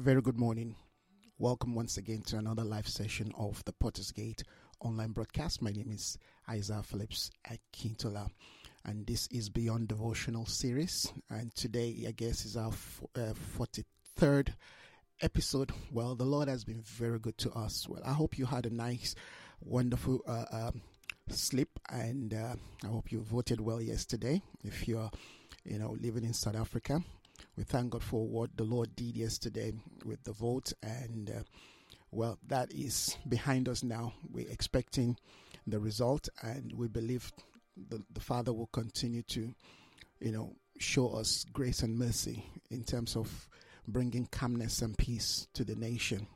A very good morning. Welcome once again to another live session of the Potter's Gate online broadcast. My name is Isaiah Phillips Akintola, and this is Beyond Devotional Series. And today, I guess, is our uh, 43rd episode. Well, the Lord has been very good to us. Well, I hope you had a nice, wonderful uh, um, sleep, and uh, I hope you voted well yesterday. If you're, you know, living in South Africa, we thank God for what the Lord did yesterday with the vote, and uh, well, that is behind us now. We're expecting the result, and we believe the, the Father will continue to, you know, show us grace and mercy in terms of bringing calmness and peace to the nation.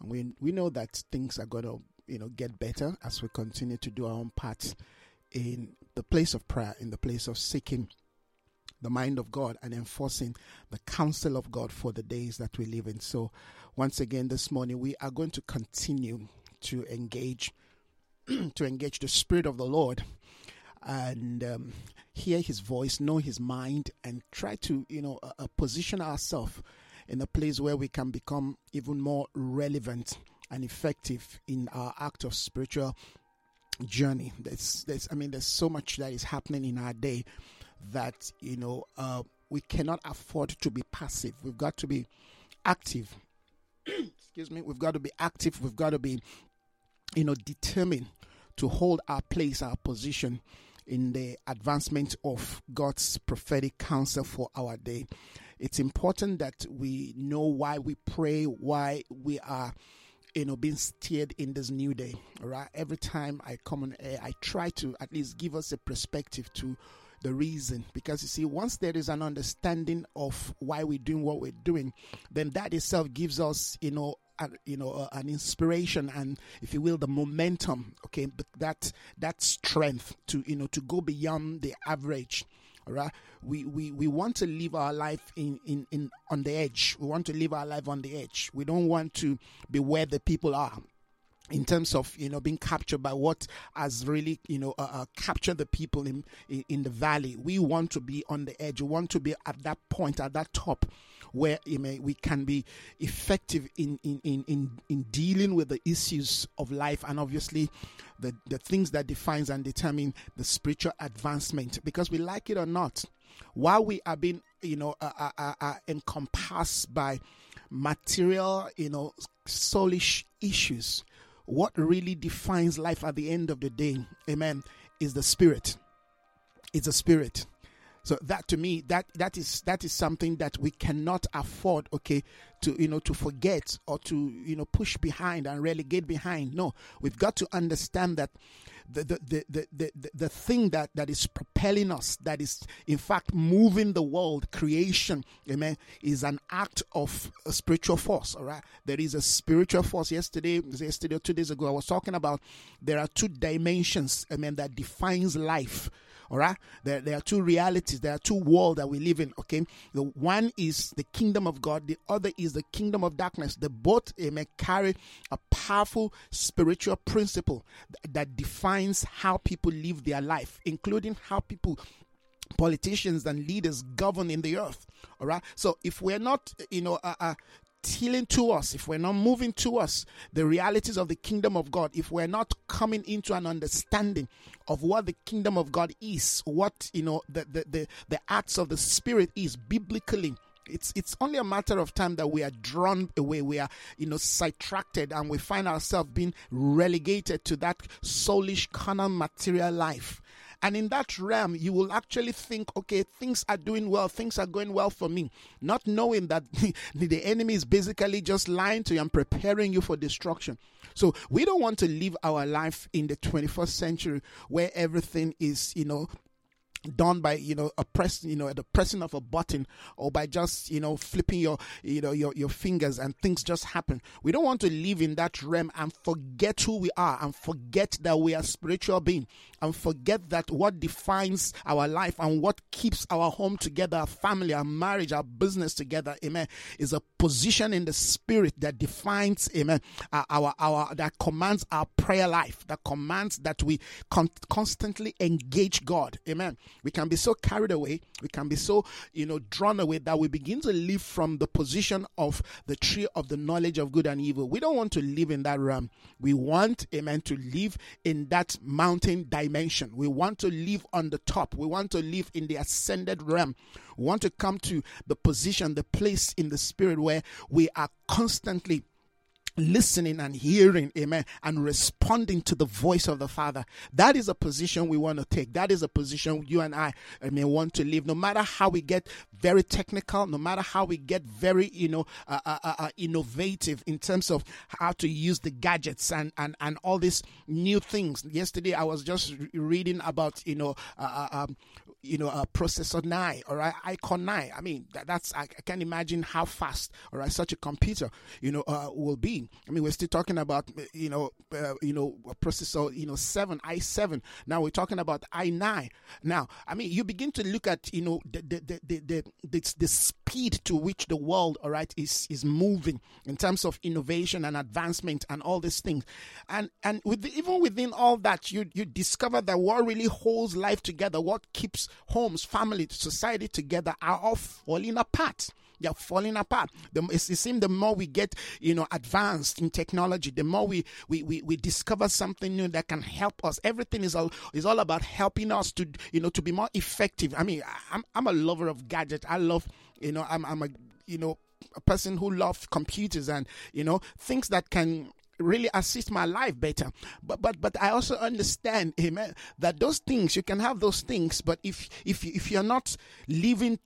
And we we know that things are going to, you know, get better as we continue to do our own part in the place of prayer, in the place of seeking the mind of God and enforcing the counsel of God for the days that we live in. So, once again, this morning we are going to continue to engage, to engage the Spirit of the Lord and um, hear His voice, know His mind, and try to, you know, uh, uh position ourselves in a place where we can become even more relevant and effective in our act of spiritual journey. There's, there's, I mean, there's so much that is happening in our day that you know uh, we cannot afford to be passive. We've got to be active. Excuse me. We've got to be active. We've got to be, you know, determined to hold our place, our position in the advancement of God's prophetic counsel for our day. It's important that we know why we pray, why we are you know being steered in this new day right every time i come on air i try to at least give us a perspective to the reason. Because you see, once there is an understanding of why we're doing what we're doing, then that itself gives us, you know, you know, an inspiration and, if you will, the momentum. Okay, but that that strength to you know to go beyond the average. All right, we, we we want to live our life in, in in on the edge. We want to live our life on the edge. We don't want to be where the people are in terms of you know being captured by what has really you know uh, uh, captured the people in, in, in the valley. We want to be on the edge. We want to be at that point at that top where know, we can be effective in, in, in, in, in dealing with the issues of life and obviously the, the things that defines and determine the spiritual advancement. Because we like it or not while we are being you know uh, uh, uh, uh encompassed by material you know soulish issues what really defines life at the end of the day, amen, is the spirit. It's a spirit. So that to me, that that is that is something that we cannot afford, okay, to you know to forget or to you know push behind and relegate behind. No, we've got to understand that the the, the, the, the, the thing that, that is propelling us, that is in fact moving the world, creation, amen, is an act of a spiritual force. All right. There is a spiritual force. Yesterday, yesterday or two days ago, I was talking about there are two dimensions, amen, that defines life. All right. There, there are two realities. There are two worlds that we live in. Okay. The one is the kingdom of God. The other is the kingdom of darkness. The both may carry a powerful spiritual principle that defines how people live their life, including how people politicians and leaders govern in the earth all right so if we're not you know uh, uh, healing to us, if we're not moving to us the realities of the kingdom of God, if we're not coming into an understanding of what the kingdom of God is, what you know the the the, the acts of the spirit is biblically, it's it's only a matter of time that we are drawn away we are you know sidetracked and we find ourselves being relegated to that soulish carnal material life and in that realm, you will actually think, okay, things are doing well, things are going well for me, not knowing that the enemy is basically just lying to you and preparing you for destruction. So we don't want to live our life in the 21st century where everything is, you know, done by you know a press you know the pressing of a button or by just you know flipping your you know your, your fingers and things just happen we don't want to live in that realm and forget who we are and forget that we are spiritual being and forget that what defines our life and what keeps our home together our family our marriage our business together amen is a position in the spirit that defines, amen, our, our, that commands our prayer life, that commands that we con- constantly engage God, amen. We can be so carried away, we can be so, you know, drawn away that we begin to live from the position of the tree of the knowledge of good and evil. We don't want to live in that realm. We want, amen, to live in that mountain dimension. We want to live on the top. We want to live in the ascended realm. We want to come to the position, the place in the spirit where we are constantly listening and hearing, amen, and responding to the voice of the Father. That is a position we want to take. That is a position you and I, mean, want to live. No matter how we get very technical, no matter how we get very, you know, uh, uh, uh, uh innovative in terms of how to use the gadgets and, and, and all these new things. Yesterday, I was just reading about, you know, uh, uh, um, you know, a processor 9 or an icon 9. I mean, that, that's, I, I can't imagine how fast, all right, such a computer, you know, uh, will be. I mean, we're still talking about, you know, uh, you know, processor, you know, 7, i7. Now we're talking about i9. Now, I mean, you begin to look at, you know, the, the, the, the, the, the speed to which the world, all right, is, is moving in terms of innovation and advancement and all these things. And, and with the, even within all that, you, you discover that what really holds life together, what keeps homes, family, society together are all falling apart. They're falling apart. The, it, seems the more we get, you know, advanced in technology, the more we, we, we, we discover something new that can help us. Everything is all is all about helping us to, you know, to be more effective. I mean, I'm I'm a lover of gadgets. I love, you know, I'm I'm a you know a person who loves computers and you know things that can really assist my life better. But but but I also understand, amen, that those things you can have those things, but if if if you're not living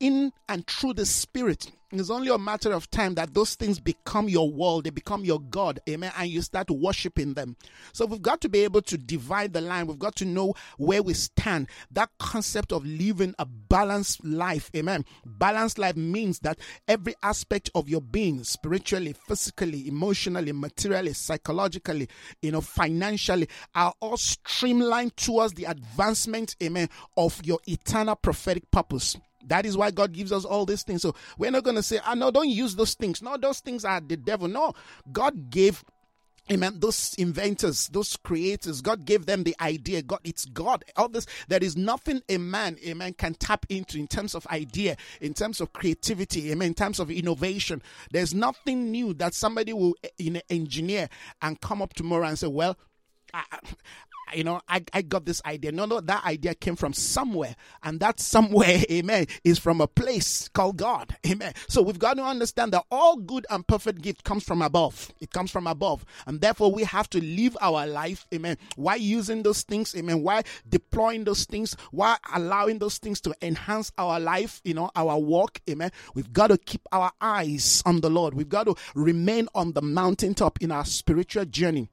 in and through the Spirit. It's only a matter of time that those things become your world, they become your God, amen, and you start worshiping them. So we've got to be able to divide the line. We've got to know where we stand. That concept of living a balanced life, amen. Balanced life means that every aspect of your being, spiritually, physically, emotionally, materially, psychologically, you know, financially, are all streamlined towards the advancement, amen, of your eternal prophetic purpose. That is why God gives us all these things. So we're not going to say, "I oh, no, don't use those things." No, those things are the devil. No, God gave Amen. Those inventors, those creators, God gave them the idea. God, it's God. All this, there is nothing a man, amen, can tap into in terms of idea, in terms of creativity, amen, in terms of innovation. There's nothing new that somebody will eh, you know, engineer and come up tomorrow and say, well, you know, I, I got this idea. No, no, that idea came from somewhere. And that somewhere, amen, is from a place called God. Amen. So we've got to understand that all good and perfect gift comes from above. It comes from above. And therefore we have to live our life, amen, Why using those things, amen, Why deploying those things, Why allowing those things to enhance our life, you know, our walk, amen. We've got to keep our eyes on the Lord. We've got to remain on the mountaintop in our spiritual journey.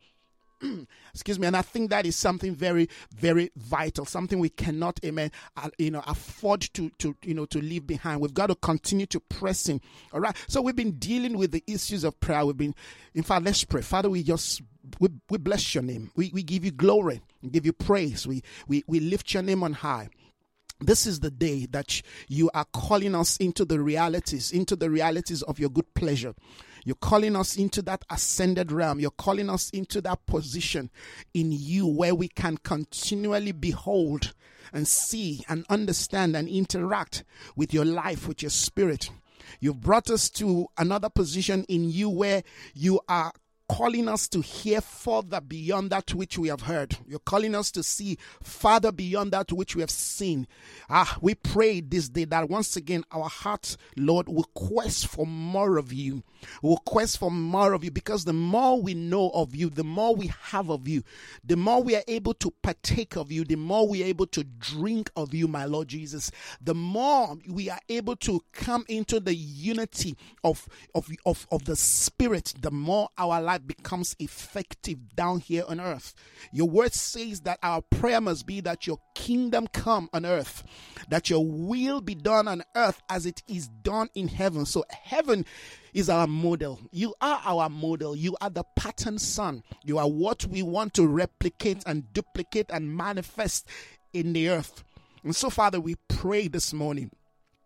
excuse me and i think that is something very very vital something we cannot amen you know afford to to you know to leave behind. We've got to continue to press in. All right? So we've been dealing with the issues of prayer. We've been in fact let's pray. Father we just we, we bless your name. We, we give you glory. We give you praise. We, we we lift your name on high. This is the day that you are calling us into the realities, into the realities of your good pleasure. You're calling us into that ascended realm. You're calling us into that position in you where we can continually behold and see and understand and interact with your life, with your spirit. You've brought us to another position in you where you are calling us to hear further beyond that which we have heard. You're calling us to see further beyond that which we have seen. Ah, we pray this day that once again our hearts, Lord, will quest for more of you. Will quest for more of you because the more we know of you, the more we have of you, the more we are able to partake of you, the more we are able to drink of you, my Lord Jesus, the more we are able to come into the unity of, of, of, of the Spirit, the more our life life becomes effective down here on earth. Your word says that our prayer must be that your kingdom come on earth, that your will be done on earth as it is done in heaven. So, heaven is our model. You are our model. You are the pattern son. You are what we want to replicate and duplicate and manifest in the earth. And so, Father, we pray this morning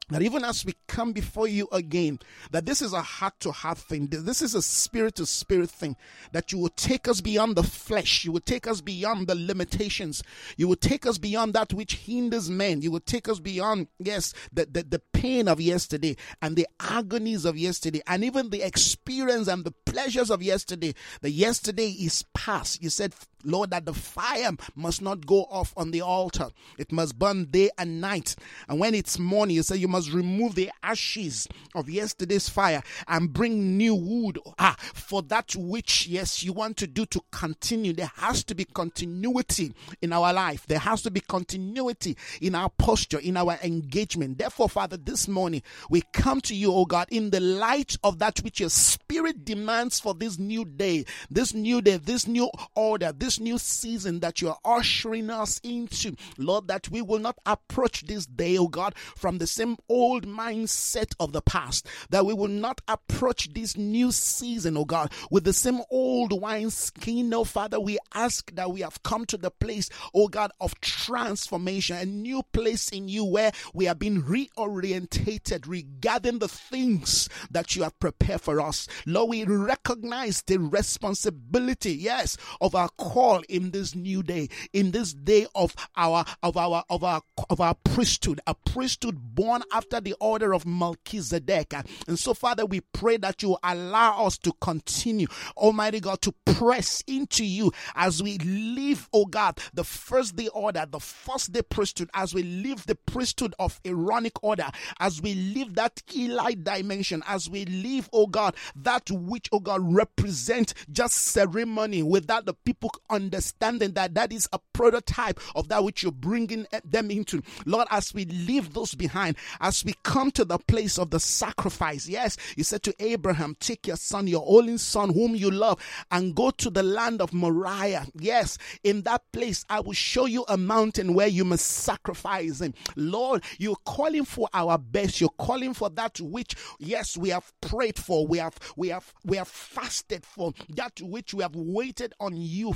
that even as we come before you again, that this is a heart to heart thing, this is a spirit to spirit thing, that you will take us beyond the flesh, you will take us beyond the limitations, you will take us beyond that which hinders men, you will take us beyond, yes, the, the, the pain of yesterday and the agonies of yesterday, and even the experience and the pleasures of yesterday. The yesterday is past. You said, Lord, that the fire must not go off on the altar. It must burn day and night. And when it's morning, you say you must remove the ashes of yesterday's fire and bring new wood ah, for that which, yes, you want to do to continue. There has to be continuity in our life. There has to be continuity in our posture, in our engagement. Therefore, Father, this morning we come to you, oh God, in the light of that which your spirit demands for this new day, this new day, this new order, this this new season that you are ushering us into, Lord, that we will not approach this day, oh God, from the same old mindset of the past, that we will not approach this new season, oh God, with the same old wine skin. No, Father, we ask that we have come to the place, oh God, of transformation, a new place in you where we are being reorientated regarding the things that you have prepared for us. Lord, we recognize the responsibility, yes, of our in this new day, in this day of our of our of our of our priesthood, a priesthood born after the order of Melchizedek. And so, Father, we pray that you allow us to continue, Almighty God, to press into you as we live, oh God, the first day order, the first day priesthood, as we live the priesthood of Aaronic order, as we live that Eli dimension, as we live, oh God, that which, oh God, represent just ceremony without the people understanding that that is a prototype of that which you're bringing eh, them into. Lord, as we leave those behind, as we come to the place of the sacrifice, yes, you said to Abraham, Take your son, your only son, whom you love, and go to the land of Moriah. Yes, in that place, I will show you a mountain where you must sacrifice him. Lord, you're calling for our best. You're calling for that which, yes, we have prayed for. We have, we have, we have fasted for that which we have waited on you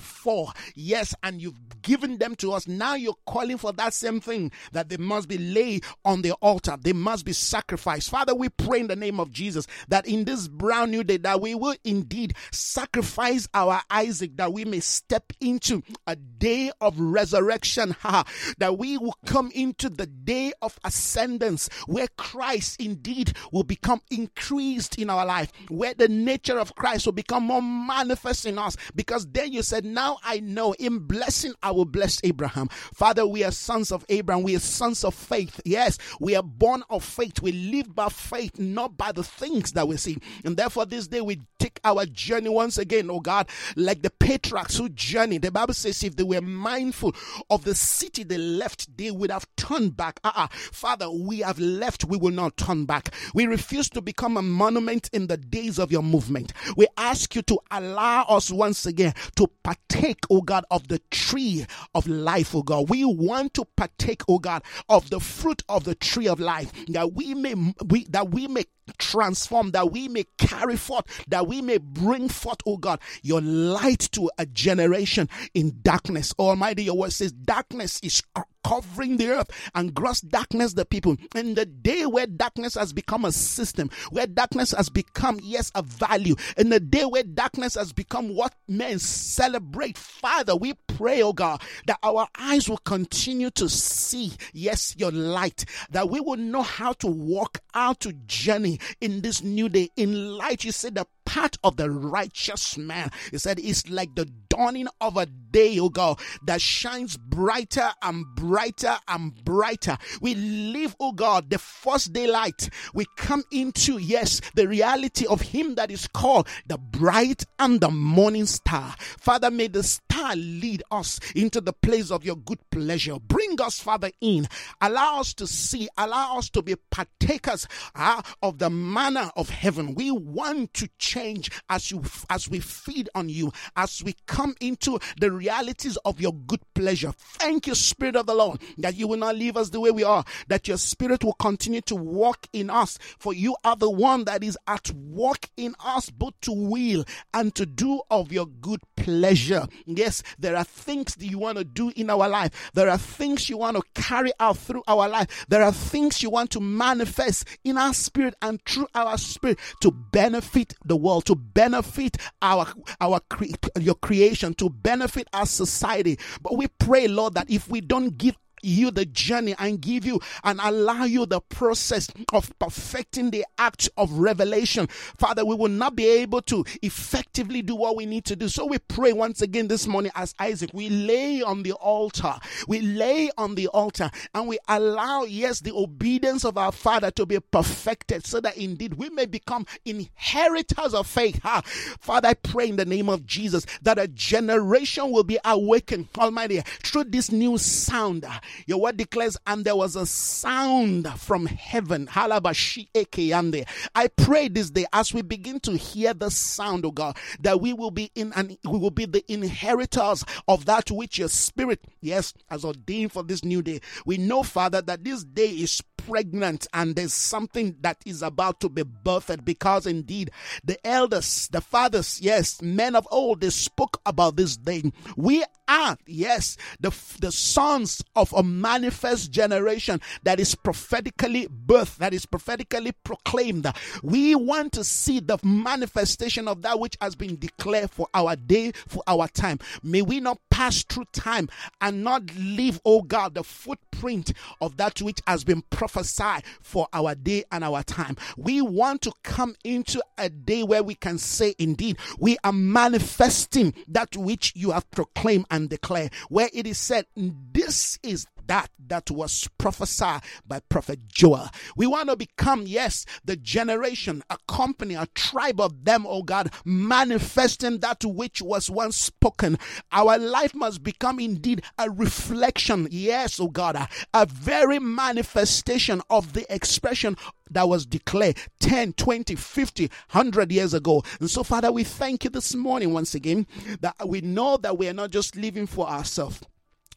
Yes, and you've given them to us. Now you're calling for that same thing that they must be laid on the altar. They must be sacrificed. Father, we pray in the name of Jesus that in this brand new day that we will indeed sacrifice our Isaac that we may step into a day of resurrection. Ha, that we will come into the day of ascendance where Christ indeed will become increased in our life, where the nature of Christ will become more manifest in us. Because then you said, Now I know in blessing I will bless Abraham. Father, we are sons of Abraham. We are sons of faith. Yes, we are born of faith. We live by faith, not by the things that we see. And therefore, this day we take our journey once again, oh God, like the patriarchs who journey. The Bible says if they were mindful of the city they left, they would have turned back. Uh-uh. Father, we have left, we will not turn back. We refuse to become a monument in the days of your movement. We ask you to allow us once again to partake, oh God, of the tree of life, oh God. We want to partake, oh God, of the fruit of the tree of life that we may we that we may transform, that we may carry forth, that we may bring forth, oh God, your light to a generation in darkness. Almighty, your word says darkness is covering the earth and gross darkness the people. In the day where darkness has become a system, where darkness has become, yes, a value, in the day where darkness has become what men celebrate, Father, we pray, oh God, that our eyes will continue to see, yes, your light, that we will know how to walk out to journey in this new day. In light, you said the path of the righteous man. He said it's like the dawning of a day, oh God, that shines brighter and brighter and brighter. We live, oh God, the first daylight. We come into, yes, the reality of Him that is called the bright and the morning star. Father, may the star lead us into the place of your good pleasure. Bring us, Father, in. Allow us to see, allow us to be partakers uh, of the manna of heaven. We want to change as you as we feed on you, as we come come into the realities of your good pleasure. Thank you, Spirit of the Lord, that you will not leave us the way we are, that your Spirit will continue to walk in us, for you are the one that is at work in us, both to will and to do of your good pleasure. Yes, there are things that you want to do in our life, there are things you want to carry out through our life, there are things you want to manifest in our spirit and through our spirit to benefit the world, to benefit our our cre- your creation, to benefit our society. But we pray, Lord, that if we don't give you the journey and give you and allow you the process of perfecting the act of revelation. Father, we will not be able to effectively do what we need to do. So we pray once again this morning as Isaac, we lay on the altar. We lay on the altar and we allow, yes, the obedience of our Father to be perfected so that indeed we may become inheritors of faith. Ha. Father, I pray in the name of Jesus that a generation will be awakened, Almighty, through this new sound your word declares, and there was a sound from heaven. I pray this day as we begin to hear the sound, of God, that we will be in and we will be the inheritors of that which your spirit, yes, has ordained for this new day. We know, Father, that this day is pregnant and there's something that is about to be birthed because indeed the elders, the fathers, yes, men of old, they spoke about this day. We are, yes, the, the sons of manifest generation that is prophetically birthed, that is prophetically proclaimed. We want to see the manifestation of that which has been declared for our day, for our time. May we not pass through time and not leave, oh God, the footprint of that which has been prophesied for our day and our time. We want to come into a day where we can say, indeed, we are manifesting that which you have proclaimed and declared, where it is said, This is that that was prophesied by prophet Joel. We want to become, yes, the generation, a company, a tribe of them, oh God, manifesting that which was once spoken. Our life must become indeed a reflection, yes, oh God, a, very manifestation of the expression that was declared 10, 20, 50, 100 years ago. And so, Father, we thank you this morning once again that we know that we are not just living for ourselves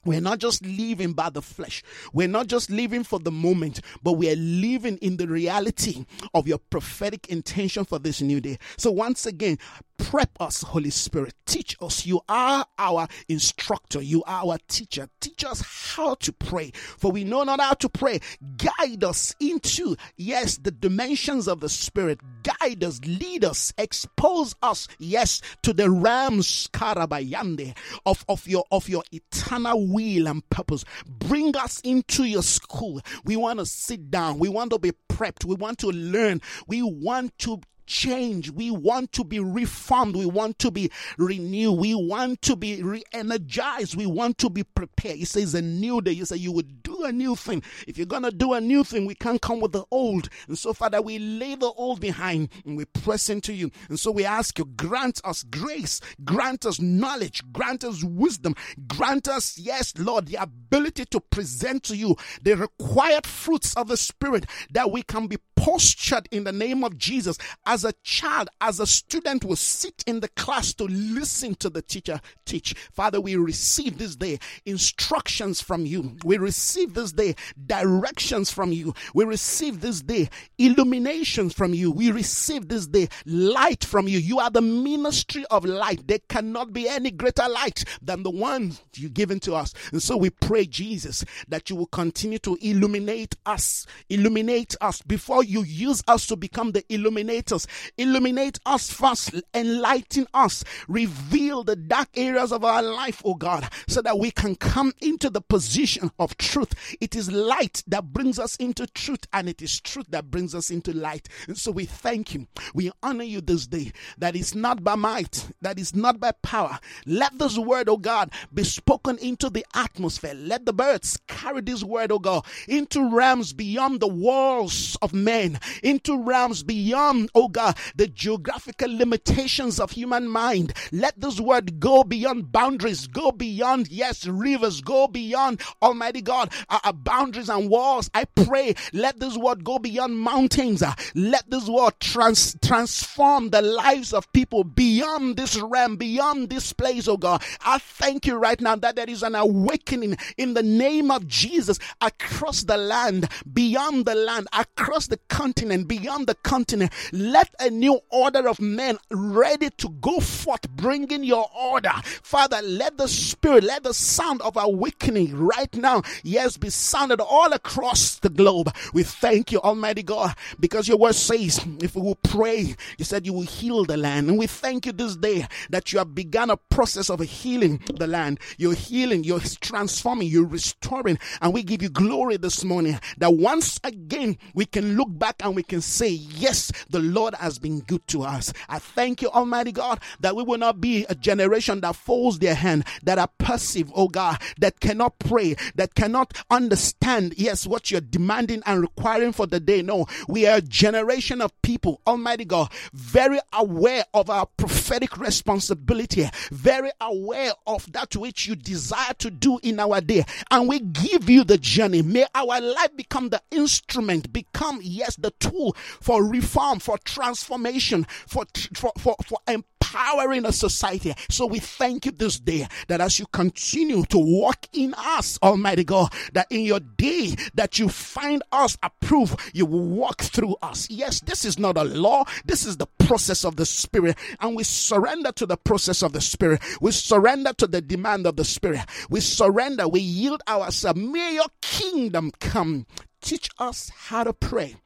we're not just living by the flesh. We're not just living for the moment, but we are living in the reality of your prophetic intention for this new day. So once again, prep us, Holy Spirit. Teach us. You are our instructor. You are our teacher. Teach us how to pray. For we know not how to pray. Guide us into, yes, the dimensions of the Spirit. Guide us, lead us, expose us, yes, to the rams karabayande of, of your of your eternal will and purpose. Bring us into your school. We want to sit down. We want to be prepped. We want to learn. We want to change. We want to be reformed. We want to be renewed. We want to be re energized. We want to be prepared. He says a new day. You say you would do a new thing. If you're going to do a new thing, we can't come with the old. And so, Father, we lay the old behind and we press into you. And so we ask you, grant us grace, grant us knowledge, grant us wisdom, grant us, yes, Lord, the ability to present to you the required fruits of the Spirit that we can be postured in the name of Jesus as a child, as a student will sit in the class to listen to the teacher teach. Father, we receive this day instructions from you. We receive this day directions from you. We receive this day illuminations from you. We receive this day light from you. You are the ministry of light. There cannot be any greater light than the one you've given to us. And so we pray, Jesus, that you will continue to illuminate us, illuminate us before you use us to become the illuminators. Illuminate us first, enlighten us, reveal the dark areas of our life, oh God, so that we can come into the position of truth. It is light that brings us into truth, and it is truth that brings us into light. And so we thank you. We honor you this day. That is not by might, that is not by power. Let this word, oh God, be spoken into the atmosphere. Let the birds carry this word, oh God, into realms beyond the walls of men, into realms beyond, oh God the geographical limitations of human mind. Let this word go beyond boundaries, go beyond, yes, rivers, go beyond, Almighty God, uh, uh, boundaries and walls. I pray, let this word go beyond mountains. Uh, let this word trans- transform the lives of people beyond this realm, beyond this place, oh God. I thank you right now that there is an awakening in the name of Jesus across the land, beyond the land, across the continent, beyond the continent. Let a new order of men ready to go forth, bringing your order. Father, let the spirit, let the sound of awakening right now, yes, be sounded all across the globe. We thank you, Almighty God, because your word says, if we will pray, you said you will heal the land. And we thank you this day that you have begun a process of healing the land. You're healing, you're transforming, you're restoring. And we give you glory this morning that once again we can look back and we can say, Yes, the Lord has been good to us. I thank you, Almighty God, that we will not be a generation that folds their hand, that are passive, oh God, that cannot pray, that cannot understand, yes, what you're demanding and requiring for the day. No, we are a generation of people, Almighty God, very aware of our prophetic responsibility, very aware of that which you desire to do in our day. And we give you the journey. May our life become the instrument, become, yes, the tool for reform, for transformation, for, for, for, for empowering a society. So we thank you this day that as you continue to walk in us, Almighty God, that in your day that you find us approved, you will walk through us. Yes, this is not a law. This is the process of the Spirit. And we surrender to the process of the Spirit. We surrender to the demand of the Spirit. We surrender. We yield ourselves. May your kingdom come. Teach us how to pray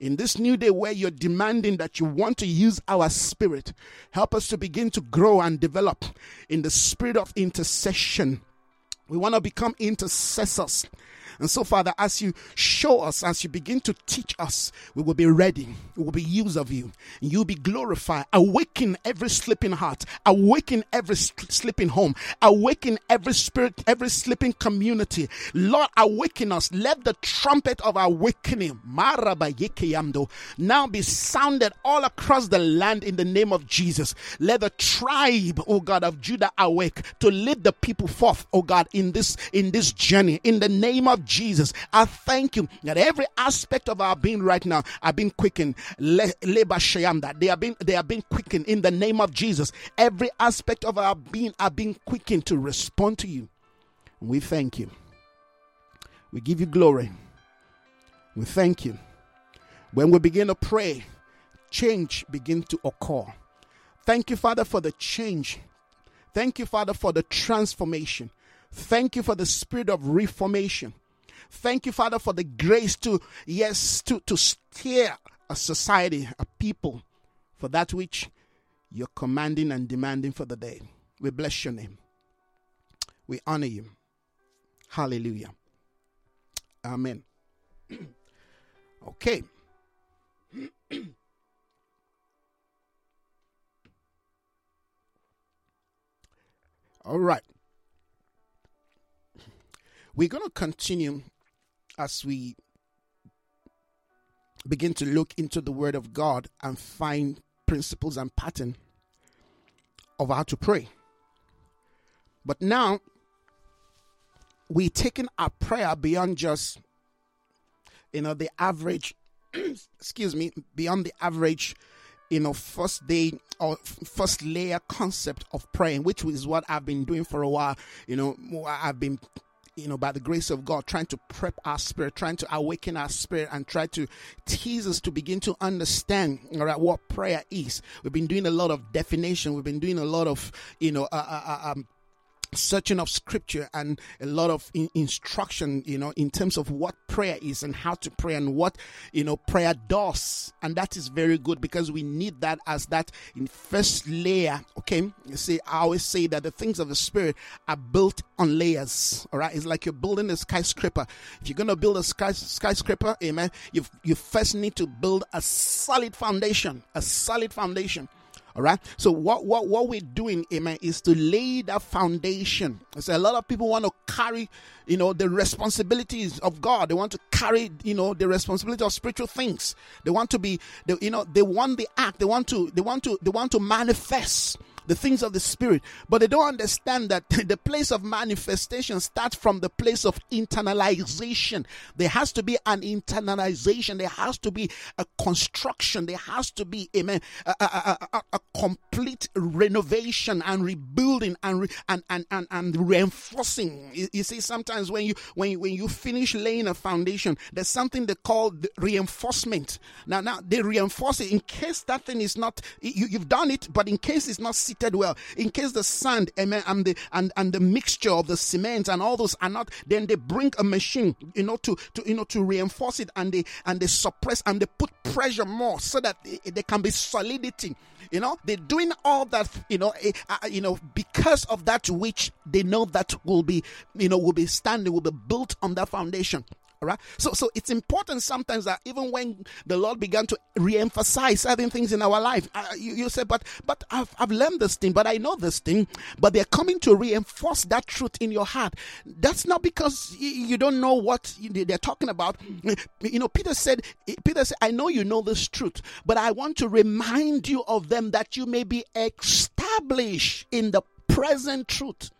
in this new day where you're demanding that you want to use our spirit, help us to begin to grow and develop in the spirit of intercession. We want to become intercessors and so, Father, as you show us, as you begin to teach us, we will be ready. We will be used of you. You'll be glorified. Awaken every sleeping heart. Awaken every sleeping home. Awaken every spirit, every sleeping community. Lord, awaken us. Let the trumpet of awakening now be sounded all across the land in the name of Jesus. Let the tribe, oh God, of Judah awake to lead the people forth, oh God, in this in this journey. In the name of Jesus. I thank you that every aspect of our being right now are being quickened. That they are being they are being quickened in the name of Jesus. Every aspect of our being are being quickened to respond to you. We thank you. We give you glory. We thank you. When we begin to pray, change begins to occur. Thank you, Father, for the change. Thank you, Father, for the transformation. Thank you for the spirit of reformation. Thank you, Father, for the grace to, yes, to, to steer a society, a people, for that which you're commanding and demanding for the day. We bless your name. We honor you. Hallelujah. Amen. okay. All right. We're going to continue as we begin to look into the Word of God and find principles and pattern of how to pray. But now we're taking our prayer beyond just, you know, the average, excuse me, beyond the average, you know, first day or first layer concept of praying, which is what I've been doing for a while. You know, I've been you know, by the grace of God, trying to prep our spirit, trying to awaken our spirit, and try to tease us to begin to understand, all right, what prayer is. We've been doing a lot of definition. We've been doing a lot of, you know, uh, uh, uh um, searching of scripture and a lot of in- instruction you know in terms of what prayer is and how to pray and what you know prayer does. And that is very good because we need that as that in first layer okay? You see i always say that the things of the spirit are built on layers all right? It's like you're building a skyscraper. If you're going to build a sky- skyscraper amen you you first need to build a solid foundation a solid foundation All right. So what what what we're doing, amen, is to lay that foundation. So a lot of people want to carry, you know, the responsibilities of God. They want to carry, you know, the responsibility of spiritual things. They want to be, they, you know, they want the act. They want to, they want to, they want to manifest the things of the spirit. But they don't understand that the place of manifestation starts from the place of internalization. There has to be an internalization. There has to be a construction. There has to be amen a, a, a, a complete renovation and rebuilding and, re, and, and and and reinforcing. You, you, see sometimes when you when you, when you finish laying a foundation there's something they call the reinforcement. Now now they reinforce it in case that thing is not you, you've done it but in case it's not well. In case the sand, amen, and the and, and the mixture of the cement and all those are not, then they bring a machine, you know, to to you know to reinforce it and they and they suppress and they put pressure more so that there can be solidity. You know, they're doing all that, you know, uh, you know, because of that which they know that will be, you know, will be standing, will be built on that foundation. Right. So, so it's important sometimes that even when the Lord began to re-emphasize certain things in our life, uh, you, you say, but, but I've, I've learned this thing, but I know this thing, but they're coming to reinforce that truth in your heart. That's not because you don't know what they're talking about. You know, Peter said, Peter said, I know you know this truth, but I want to remind you of them that you may be established in the present truth.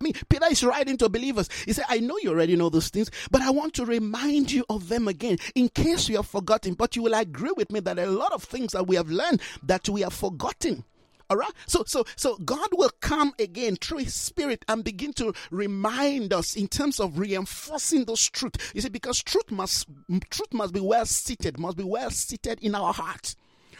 I mean, Peter is writing to believers. He said, I know you already know those things, but I want to remind you of them again in case you have forgotten. But you will agree with me that a lot of things that we have learned that we have forgotten. All right. So, so, so God will come again through His Spirit and begin to remind us in terms of reinforcing those truths. You see, because truth must, truth must be well seated, must be well seated in our hearts.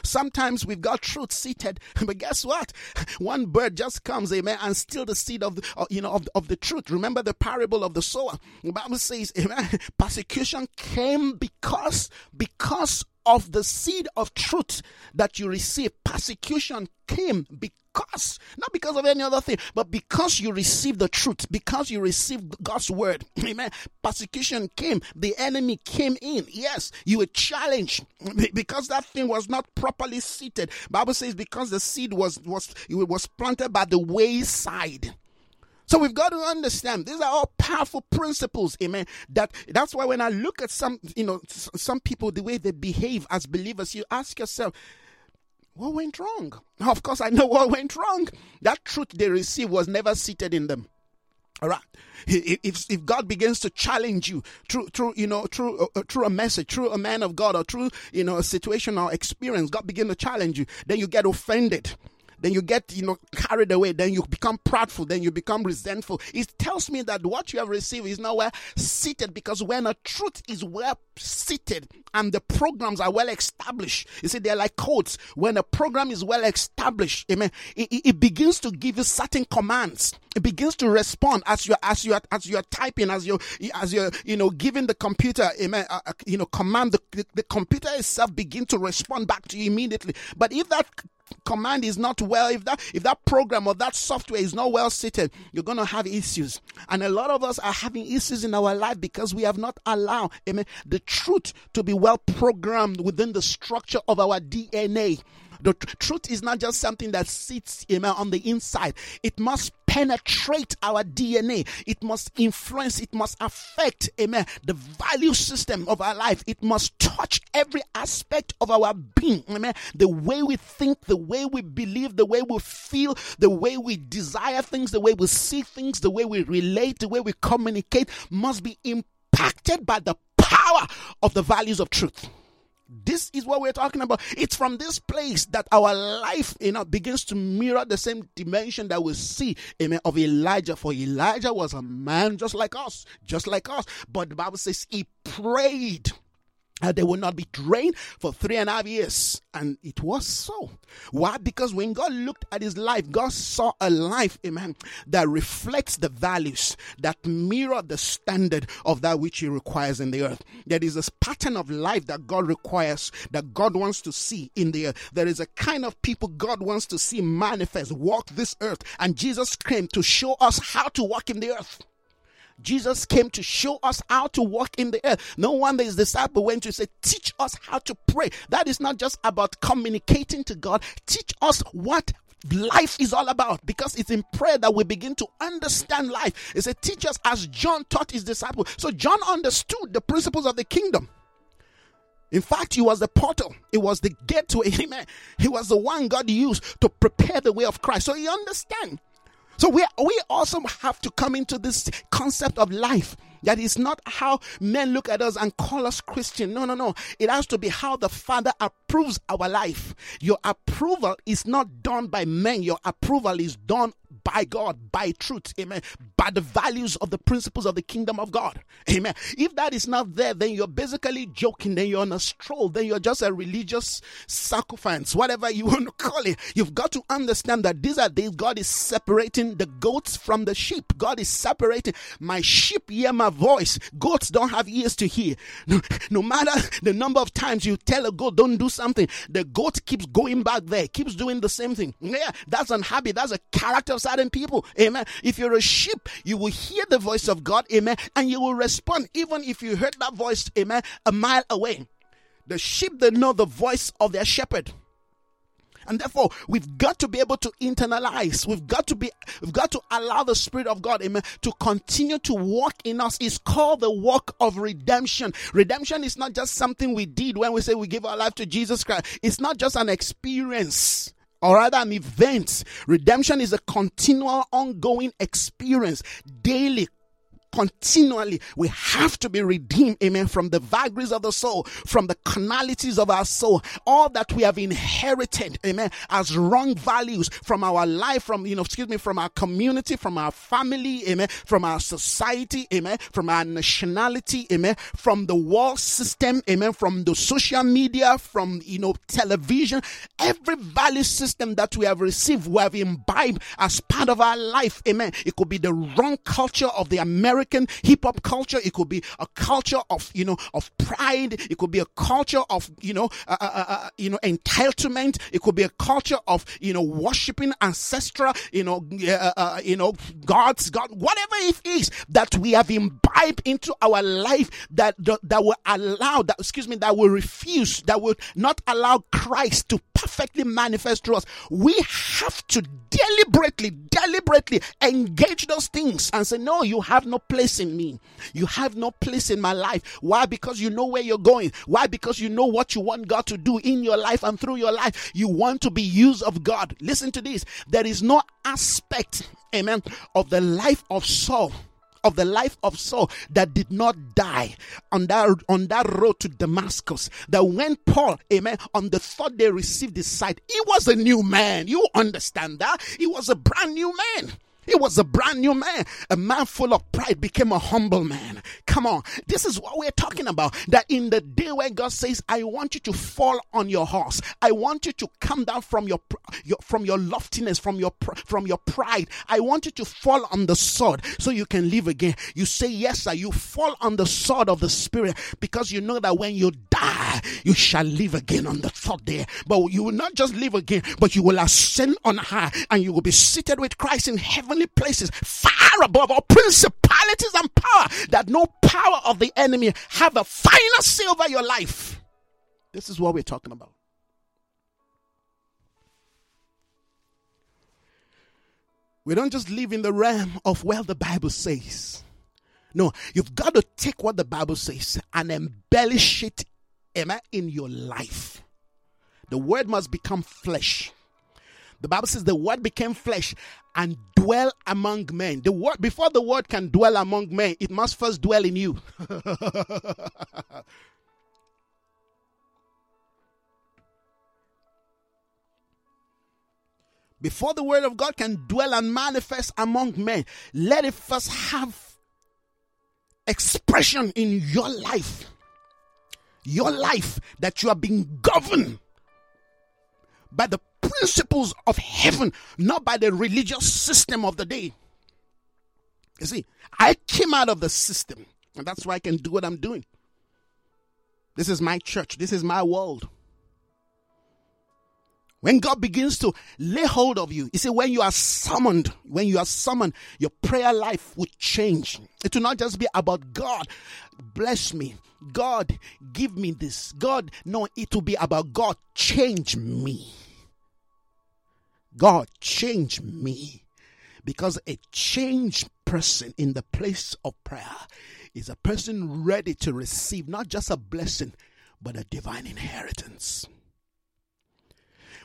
Sometimes we've got truth seated, but guess what? One bird just comes, amen, and steal the seed of the, uh, you know, of, of the truth. Remember the parable of the sower. The Bible says, amen, persecution came because, because of the seed of truth that you receive. Persecution came because, not because of any other thing, but because you received the truth, because you received God's word. Amen. Persecution came, the enemy came in. Yes, you were challenged because that thing was not properly seated. Bible says because the seed was was it was planted by the wayside. So we've got to understand these are all powerful principles, amen. That that's why when I look at some, you know, some people the way they behave as believers, you ask yourself, what went wrong? Of course, I know what went wrong. That truth they received was never seated in them. All right. If, if God begins to challenge you through, through, you know, through, uh, uh, through a message, through a man of God, or through, you know, a situation or experience, God begin to challenge you, then you get offended then you get you know carried away then you become proudful then you become resentful. It tells me that what you have received is nowhere seated because when a truth is well seated and the programs are well established you see they're like codes. When a program is well established amen it, it begins to give you certain commands. It begins to respond as you as you as you are typing as you as you're you know giving the computer amen uh, uh, you know command. The, the, the computer itself begin to respond back to you immediately. But if that command is not well, if that if that program or that software is not well seated, you're gonna have issues. And a lot of us are having issues in our life because we have not allowed amen, the truth to be well programmed within the structure of our DNA. The truth is not just something that sits amen, on the inside. It must penetrate our DNA. It must influence, it must affect, amen, the value system of our life. It must touch every aspect of our being, amen. The way we think, the way we believe, the way we feel, the way we desire things, the way we see things, the way we relate, the way we communicate must be impacted by the power of the values of truth. This is what we're talking about. It's from this place that our life, you know, begins to mirror the same dimension that we see, amen, of Elijah. For Elijah was a man just like us, just like us. But the Bible says he prayed they will not be drained for three and a half years. And it was so. Why? Because when God looked at his life, God saw a life, amen, that reflects the values, that mirror the standard of that which he requires in the earth. There is a pattern of life that God requires, that God wants to see in the earth. There is a kind of people God wants to see manifest, walk this earth. And Jesus came to show us how to walk in the earth. Jesus came to show us how to walk in the earth. No wonder his disciple went to say, Teach us how to pray. That is not just about communicating to God, teach us what life is all about because it's in prayer that we begin to understand life. It's a teach us as John taught his disciples. So John understood the principles of the kingdom. In fact, he was the portal. It was the gateway. Amen. He was the one God used to prepare the way of Christ. So he understand. So we we also have to come into this concept of life. That is not how men look at us and call us Christian. No, no, no. It has to be how the Father approves our life. Your approval is not done by men. Your approval is done by God, by truth, amen, by the values of the principles of the kingdom of God, amen. If that is not there, then you're basically joking, then you're on a stroll, then you're just a religious sacrifice, whatever you want to call it. You've got to understand that these are days God is separating the goats from the sheep. God is separating my sheep hear my voice. Goats don't have ears to hear. No, no matter the number of times you tell a goat don't do something, the goat keeps going back there, keeps doing the same thing. Yeah, that's an habit, that's a character of certain people. Amen. If you're a sheep, you will hear the voice of God. Amen. And you will respond even if you heard that voice. Amen. A mile away. The sheep, they know the voice of their shepherd. And therefore, we've got to be able to internalize. We've got to be, we've got to allow the Spirit of God, amen, to continue to walk in us. It's called the walk of redemption. Redemption is not just something we did when we say we give our life to Jesus Christ. It's not just an experience or rather an event. Redemption is a continual, ongoing experience, daily, continually. We have to be redeemed amen from the vagaries of the soul from the carnalities of our soul. All that we have inherited amen as wrong values from our life from you know excuse me from our community from our family amen from our society amen from our nationality amen from the world system amen from the social media from you know television. Every value system that we have received we have imbibed as part of our life amen. It could be the wrong culture of the american Hip hop culture. It could be a culture of, you know, of pride. It could be a culture of, you know, uh, uh, uh, uh you know, entitlement. It could be a culture of, you know, worshiping ancestral, you know, uh, uh, you know, gods, God, whatever it is that we have imbibed into our life that, that, that will allow, that, excuse me, that will refuse, that will not allow Christ to perfectly manifest to us. We have to deliberately, deliberately engage those things and say, no, you have no place in me. You have no place in my life. Why? Because you know where you're going. Why? Because you know what you want God to do in your life and through your life. You want to be used of God. Listen to this. There is no aspect, amen, of the life of Saul of the life of Saul that did not die on that on that road to Damascus. That when Paul, amen, on the third day received his sight, he was a new man. You understand that? He was a brand new man. He was a brand new man. A man full of pride became a humble man. Come on. This is what we're talking about. That in the day where God says, I want you to fall on your horse. I want you to come down from your, your from your loftiness, from your from your pride. I want you to fall on the sword so you can live again. You say yes, sir. You fall on the sword of the spirit because you know that when you die, you shall live again on the third day. But you will not just live again, but you will ascend on high and you will be seated with Christ in heaven heavenly places, far above all principalities and power, that no power of the enemy have a final say over your life. This is what we're talking about. We don't just live in the realm of well the Bible says. No, you've got to take what the Bible says and embellish it amen, in your life. The word must become flesh. The Bible says the word became flesh and dwell among men. The word before the word can dwell among men, it must first dwell in you. before the word of God can dwell and manifest among men, let it first have expression in your life. Your life that you are being governed by the principles of heaven, not by the religious system of the day. You see, I came out of the system, and that's why I can do what I'm doing. This is my church, this is my world. When God begins to lay hold of you, you see, when you are summoned, when you are summoned, your prayer life will change. It will not just be about God, bless me. God, give me this. God, no, it will be about God, change me. God, change me. Because a changed person in the place of prayer is a person ready to receive not just a blessing, but a divine inheritance.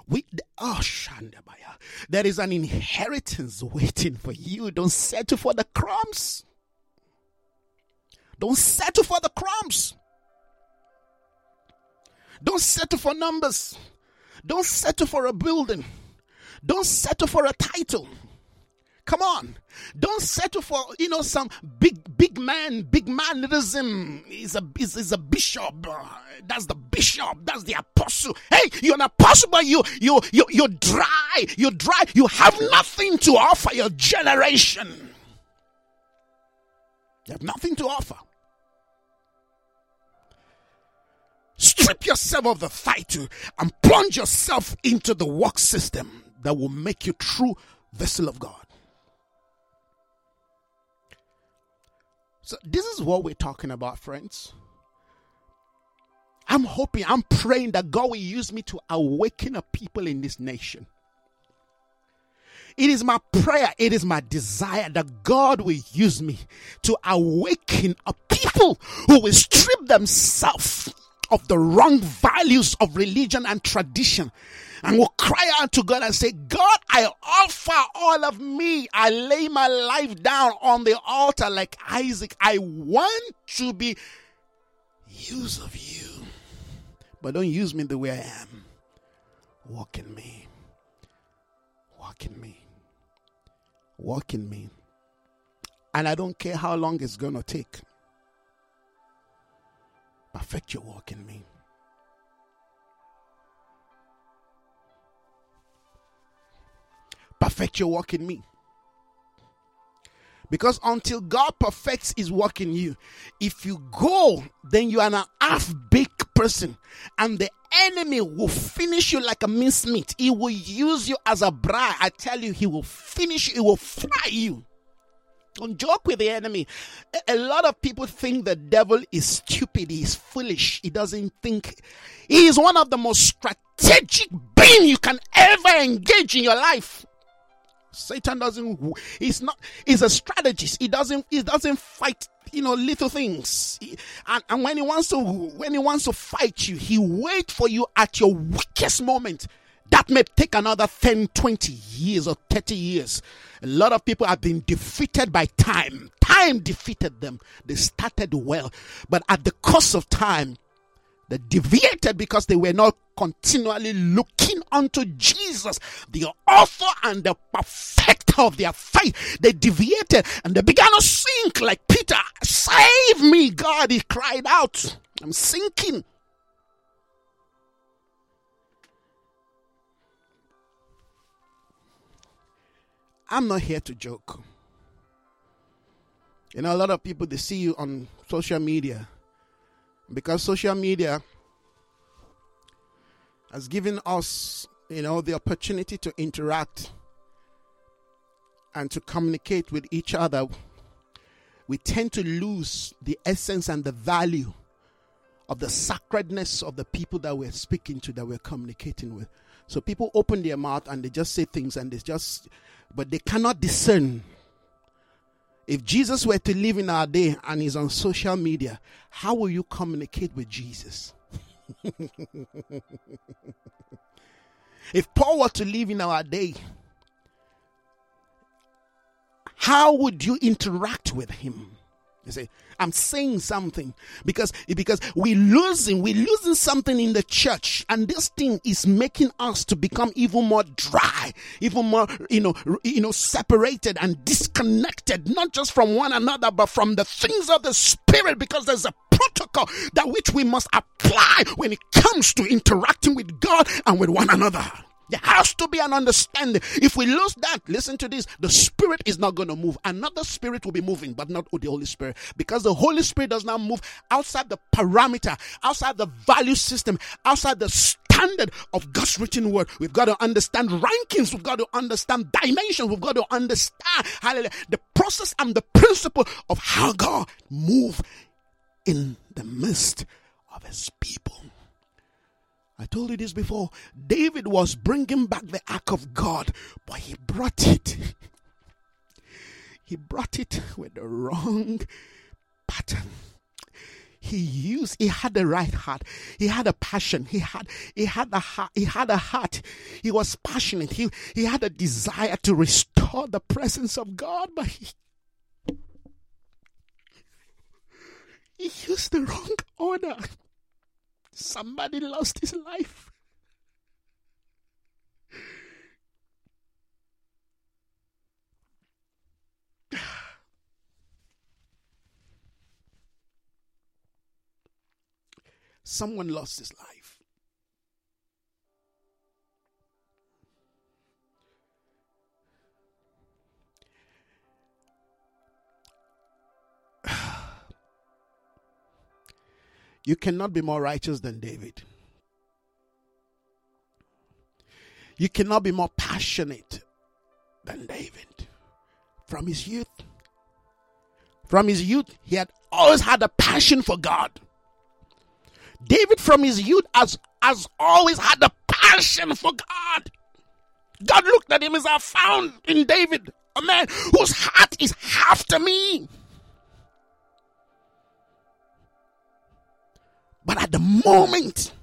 We, oh. There is an inheritance waiting for you. Don't settle for the crumbs. Don't settle for the crumbs. Don't settle for numbers. Don't settle for a building. Don't settle for a title. Come on. Don't settle for, you know, some big, big man, big manism. Is a, is, is a bishop. That's the bishop. That's the apostle. Hey, you're an apostle, but you, you, you, you're dry. You're dry. You have nothing to offer your generation. You have nothing to offer. Strip yourself of the title and plunge yourself into the work system that will make you true vessel of God. So, this is what we're talking about, friends. I'm hoping, I'm praying that God will use me to awaken a people in this nation. It is my prayer, it is my desire that God will use me to awaken a people who will strip themselves of the wrong values of religion and tradition and will cry out to God and say, God, I offer all of me. I lay my life down on the altar like Isaac. I want to be used of you. But don't use me the way I am. Walk in me. Walk in me. Walk in me. And I don't care how long it's going to take. Perfect your walk in me. perfect your work in me. Because until God perfects his work in you, if you go, then you are an half baked person, and the enemy will finish you like a mincemeat. He will use you as a bride. I tell you, he will finish you, he will fry you. Don't joke with the enemy. A lot of people think the devil is stupid, he's foolish, he doesn't think. He is one of the most strategic being you can ever engage in your life. Satan doesn't. He's not. He's a strategist. He doesn't. He doesn't fight. You know, little things. He, and, and when he wants to, when he wants to fight you, he wait for you at your weakest moment. That may take another 10, 20 years or 30 years. A lot of people have been defeated by time. Time defeated them. They started well, but at the cost of time, they deviated because they were not continually looking unto Jesus, the author and the perfecter of their faith. They deviated and they began to sink like Peter. Save me, God. He cried out. I'm sinking. I'm not here to joke. You know, a lot of people they see you on social media because social media has given us, you know, the opportunity to interact and to communicate with each other, we tend to lose the essence and the value of the sacredness of the people that we're speaking to, that we're communicating with. So people open their mouth and they just say things and they just, but they cannot discern if Jesus were to live in our day and is on social media, how will you communicate with Jesus? if Paul were to live in our day, how would you interact with him? You say, I'm saying something because because we losing we're losing something in the church, and this thing is making us to become even more dry, even more you know you know separated and disconnected, not just from one another, but from the things of the spirit. Because there's a protocol that which we must apply when it comes to interacting with God and with one another. There has to be an understanding. If we lose that, listen to this the Spirit is not going to move. Another Spirit will be moving, but not the Holy Spirit. Because the Holy Spirit does not move outside the parameter, outside the value system, outside the standard of God's written word. We've got to understand rankings. We've got to understand dimensions. We've got to understand hallelujah, the process and the principle of how God moves in the midst of his people. I told you this before. David was bringing back the ark of God, but he brought it. He brought it with the wrong pattern. He used he had the right heart. He had a passion. He had he had a heart he had a heart. He was passionate. He he had a desire to restore the presence of god but he he used the wrong order somebody lost his life someone lost his life. You cannot be more righteous than David. You cannot be more passionate than David. From his youth, from his youth, he had always had a passion for God. David, from his youth, has, has always had a passion for God. God looked at him as I found in David a man whose heart is after me. But at the moment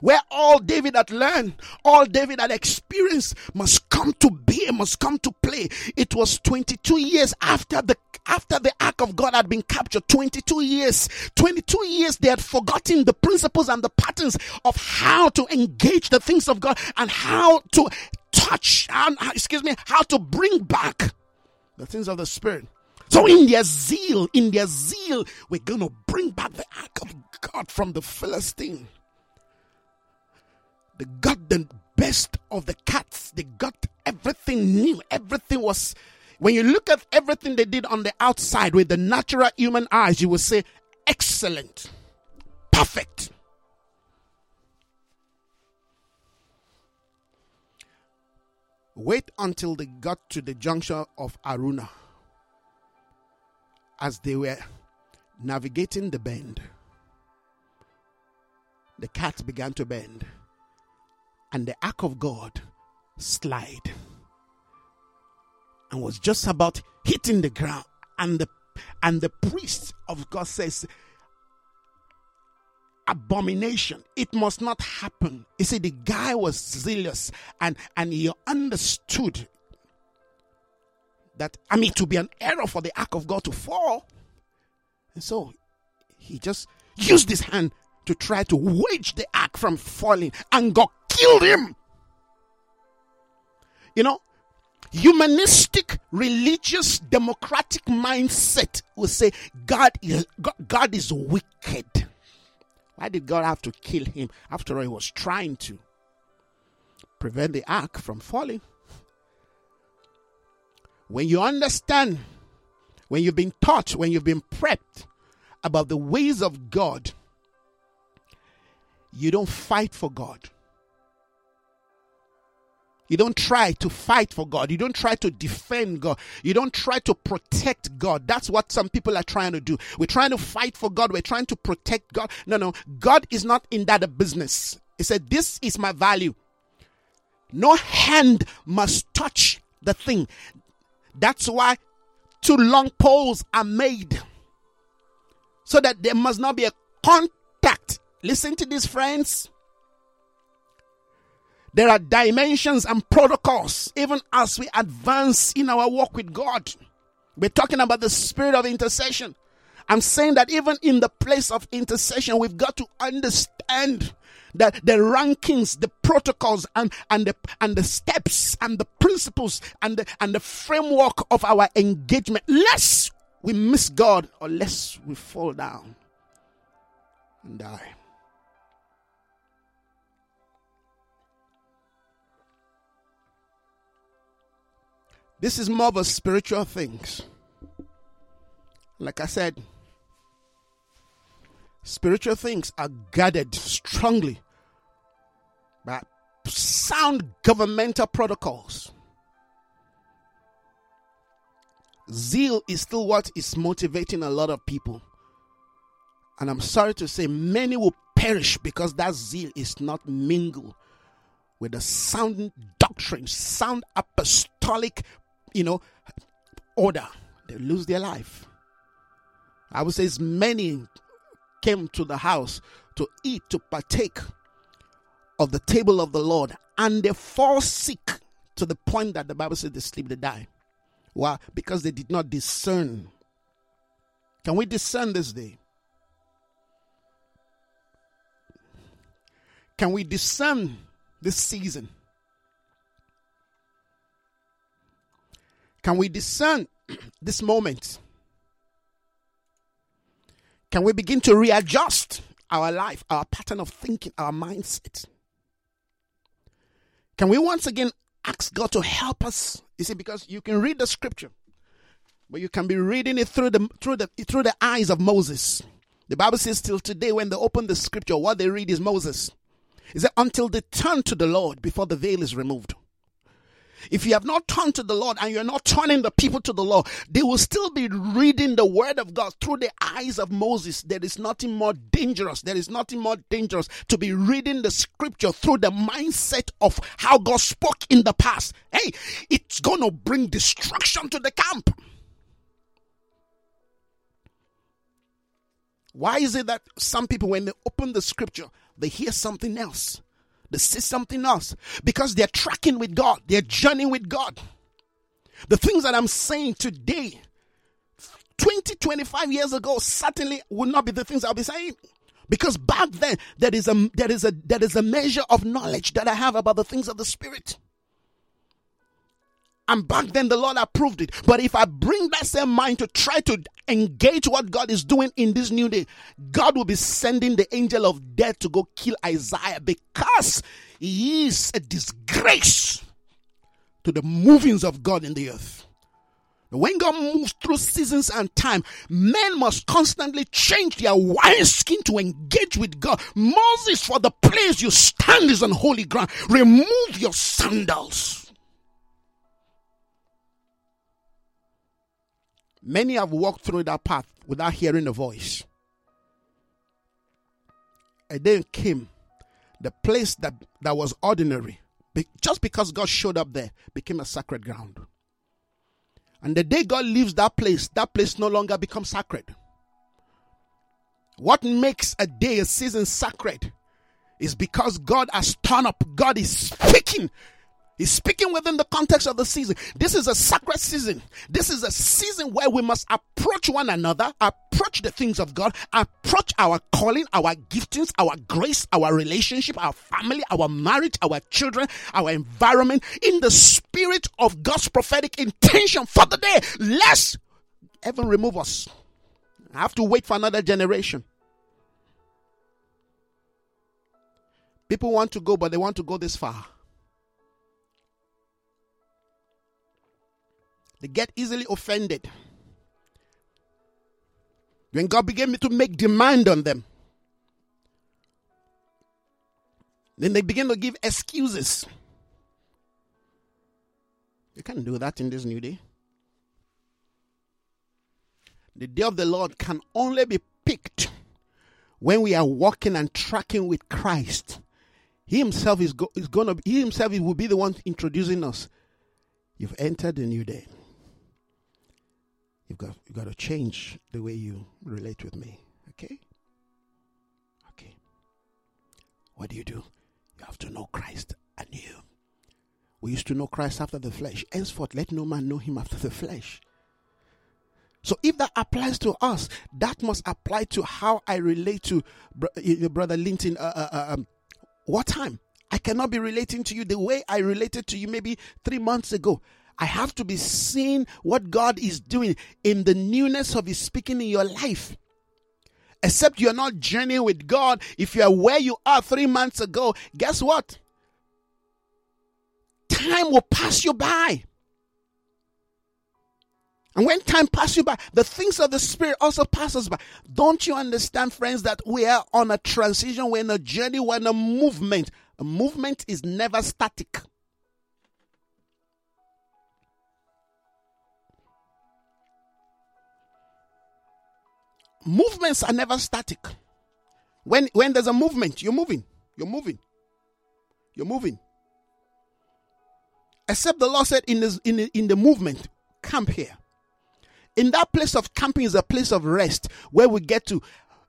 where all David had learned, all David had experienced must come to be, must come to play. It was 22 years after the after the ark of God had been captured. 22 years. 22 years they had forgotten the principles and the patterns of how to engage the things of God and how to touch and excuse me, how to bring back the things of the spirit. So in their zeal, in their zeal, we're going to bring back the ark of God from the Philistine. They got the best of the cats. They got everything new. Everything was, when you look at everything they did on the outside with the natural human eyes, you will say, excellent, perfect. Wait until they got to the junction of Araunah as they were navigating the bend. The cat began to bend and the ark of God slide and was just about hitting the ground and the and the priest of God says abomination it must not happen you see the guy was zealous and and he understood that i mean to be an error for the ark of god to fall and so he just used his hand to try to wage the ark from falling and god killed him. You know, humanistic, religious, democratic mindset will say God is, God is wicked. Why did God have to kill him? After all, he was trying to prevent the ark from falling. When you understand, when you've been taught, when you've been prepped about the ways of God, you don't fight for God. You don't try to fight for God. You don't try to defend God. You don't try to protect God. That's what some people are trying to do. We're trying to fight for God. We're trying to protect God. No, no. God is not in that business. He said, This is my value. No hand must touch the thing. That's why two long poles are made so that there must not be a contact. Listen to this, friends. There are dimensions and protocols even as we advance in our walk with God. We're talking about the spirit of intercession. I'm saying that even in the place of intercession, we've got to understand that the rankings, the protocols, and, and the and the steps and the principles and the and the framework of our engagement, lest we miss God or lest we fall down and die. This is more of a spiritual things. Like I said, spiritual things are guarded strongly by sound governmental protocols. Zeal is still what is motivating a lot of people. And I'm sorry to say, many will perish because that zeal is not mingled with the sound doctrine, sound apostolic, you know, order. They lose their life. I would say many came to the house to eat, to partake of the table of the Lord, and they fall sick to the point that the Bible says they sleep, they die. Why? Because they did not discern. Can we discern this day? Can we discern this season? Can we discern this moment? Can we begin to readjust our life, our pattern of thinking, our mindset? Can we once again ask God to help us? You see, because you can read the scripture, but you can be reading it through the through the through the eyes of Moses. The Bible says till today, when they open the scripture, what they read is Moses. Is that until they turn to the Lord before the veil is removed. If you have not turned to the Lord and you're not turning the people to the Lord, they will still be reading the word of God through the eyes of Moses. There is nothing more dangerous. There is nothing more dangerous to be reading the scripture through the mindset of how God spoke in the past. Hey, it's going to bring destruction to the camp. Why is it that some people, when they open the scripture, they hear something else? They see something else because they're tracking with God, they're journeying with God. The things that I'm saying today, 20, 25 years ago, certainly would not be the things I'll be saying. Because back then, there is a there is a there is a measure of knowledge that I have about the things of the spirit. And back then, the Lord approved it. But if I bring that same mind to try to engage what God is doing in this new day, God will be sending the angel of death to go kill Isaiah because he is a disgrace to the movings of God in the earth. When God moves through seasons and time, men must constantly change their wineskin to engage with God. Moses, for the place you stand is on holy ground. Remove your sandals. Many have walked through that path without hearing a voice. And then came the place that, that was ordinary, just because God showed up there, became a sacred ground. And the day God leaves that place, that place no longer becomes sacred. What makes a day, a season sacred is because God has turned up. God is speaking He's speaking within the context of the season. This is a sacred season. This is a season where we must approach one another, approach the things of God, approach our calling, our giftings, our grace, our relationship, our family, our marriage, our children, our environment in the spirit of God's prophetic intention for the day. Lest heaven remove us. I have to wait for another generation. People want to go, but they want to go this far. They get easily offended. When God began to make demand on them, then they begin to give excuses. You can't do that in this new day. The day of the Lord can only be picked when we are walking and tracking with Christ. He himself is, go, is to, he himself will be the one introducing us. You've entered the new day. You've got you've got to change the way you relate with me. Okay? Okay. What do you do? You have to know Christ anew. We used to know Christ after the flesh. Henceforth, let no man know him after the flesh. So if that applies to us, that must apply to how I relate to your brother Linton. Uh, uh, uh, um, what time? I cannot be relating to you the way I related to you maybe three months ago. I have to be seeing what God is doing in the newness of His speaking in your life. Except you're not journeying with God. If you are where you are three months ago, guess what? Time will pass you by. And when time passes you by, the things of the Spirit also passes by. Don't you understand, friends, that we are on a transition, we're in a journey, we're in a movement. A movement is never static. Movements are never static. When when there's a movement, you're moving. You're moving. You're moving. Except the Lord said in the, in the, in the movement, camp here. In that place of camping is a place of rest where we get to,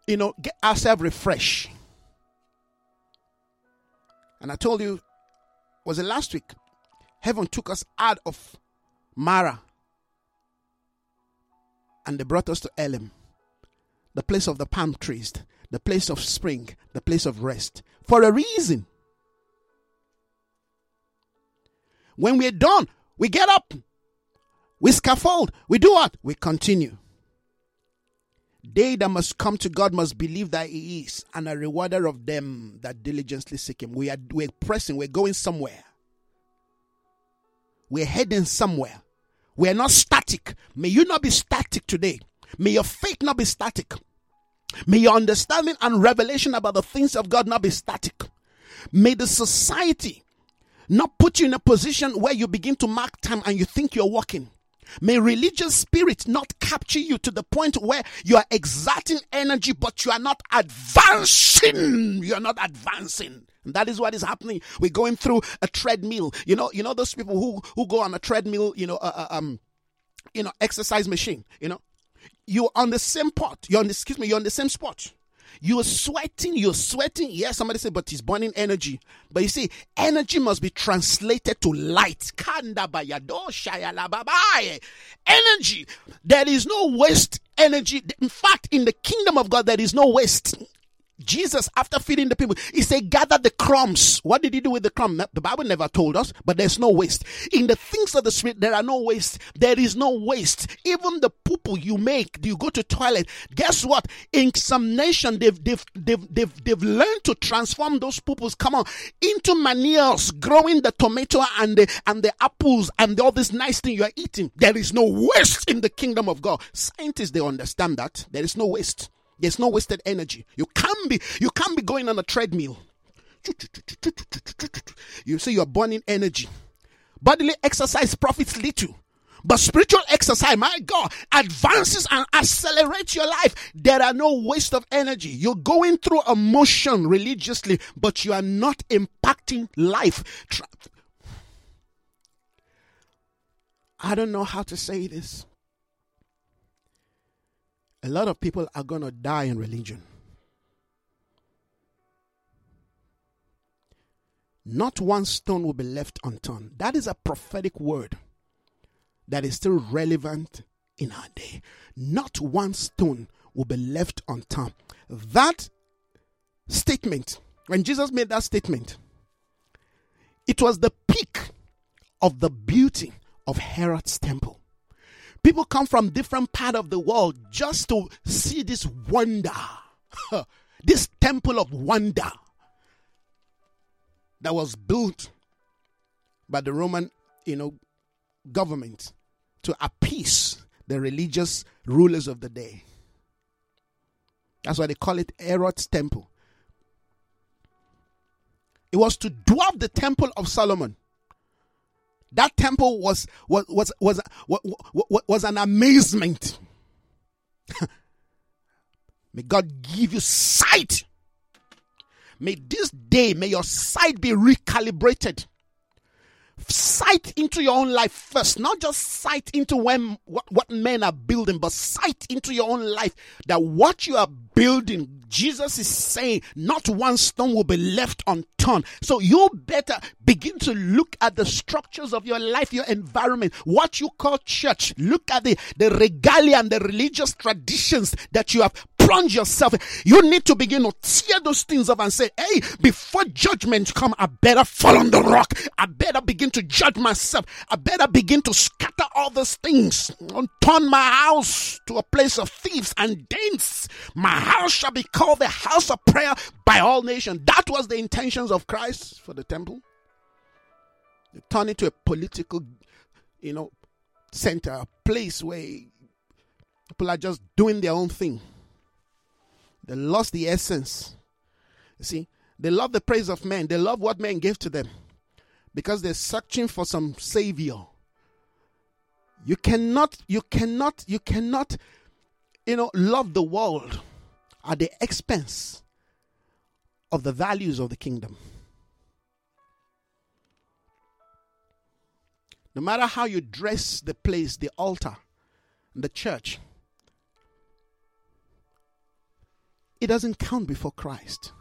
you know, get ourselves refreshed. And I told you, was it last week? Heaven took us out of Marah and they brought us to Elim, the place of the palm trees, the place of spring, the place of rest, for a reason. When we're done, we get up, we scaffold, we do what? We continue. They that must come to God must believe that He is, and a rewarder of them that diligently seek Him. We are we're pressing, we're going somewhere. We're heading somewhere. We are not static. May you not be static today. May your faith not be static. May your understanding and revelation about the things of God not be static. May the society not put you in a position where you begin to mark time and you think you're walking. May religious spirit not capture you to the point where you are exerting energy, but you are not advancing. You are not advancing. And that is what is happening. We're going through a treadmill. You know, you know those people who who go on a treadmill. You know, uh, uh um, you know, exercise machine. You know, you're on the same pot. You're on the, excuse me, you're on the same spot. You're sweating, you're sweating. Yes, somebody said, but he's burning energy. But you see, energy must be translated to light. Energy. There is no waste energy. In fact, in the kingdom of God, there is no waste. Jesus, after feeding the people, he said, gather the crumbs. What did he do with the crumb? The Bible never told us, but there's no waste. In the things of the spirit, there are no waste. There is no waste. Even the poo you make, you go to toilet. Guess what? In some nation, they've, they've, they've, they've, they've learned to transform those pooples, come on, into manures, growing the tomato and the, and the apples and all this nice thing you are eating. There is no waste in the kingdom of God. Scientists, they understand that. There is no waste. There's no wasted energy. You can't be you can't be going on a treadmill. You say you're burning energy. Bodily exercise profits little. But spiritual exercise, my God, advances and accelerates your life. There are no waste of energy. You're going through a motion religiously, but you are not impacting life. I don't know how to say this. A lot of people are going to die in religion. Not one stone will be left unturned. That is a prophetic word that is still relevant in our day. Not one stone will be left unturned. That statement, when Jesus made that statement, it was the peak of the beauty of Herod's temple. People come from different part of the world just to see this wonder, this temple of wonder that was built by the Roman, you know, government to appease the religious rulers of the day. That's why they call it Herod's temple. It was to dwarf the temple of Solomon. That temple was was was was was, was an amazement. may God give you sight. May this day, may your sight be recalibrated. Sight into your own life first, not just sight into when what, what men are building, but sight into your own life that what you are building, Jesus is saying, not one stone will be left unturned. So you better begin to look at the structures of your life, your environment, what you call church. Look at the, the regalia and the religious traditions that you have plunge yourself. You need to begin to tear those things up and say, hey, before judgment come, I better fall on the rock. I better begin to judge myself. I better begin to scatter all those things and turn my house to a place of thieves and dens. My house shall be called the house of prayer by all nations. That was the intentions of Christ for the temple. They turn it to a political, you know, center, a place where people are just doing their own thing. They lost the essence. You see, They love the praise of men. They love what men give to them because they're searching for some savior. You cannot, you cannot, you cannot, you know, love the world at the expense of the values of the kingdom. No matter how you dress the place, the altar, the church, it doesn't count before Christ.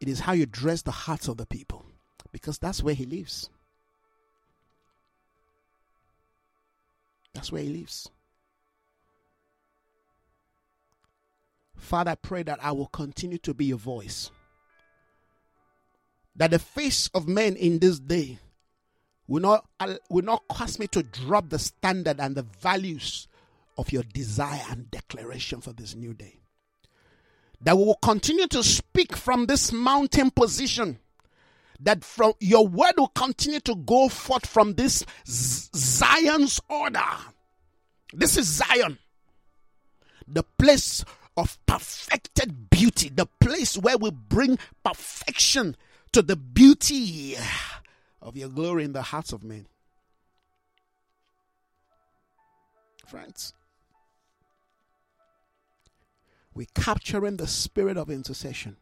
It is how you dress the hearts of the people because that's where he lives. That's where he lives. Father, I pray that I will continue to be your voice. That the face of men in this day will not, will not cause me to drop the standard and the values of your desire and declaration for this new day. That we will continue to speak from this mountain position. That from your word will continue to go forth from this Zion's order. This is Zion, the place of perfected beauty, the place where we bring perfection to the beauty of your glory in the hearts of men. Friends, we're capturing the spirit of intercession.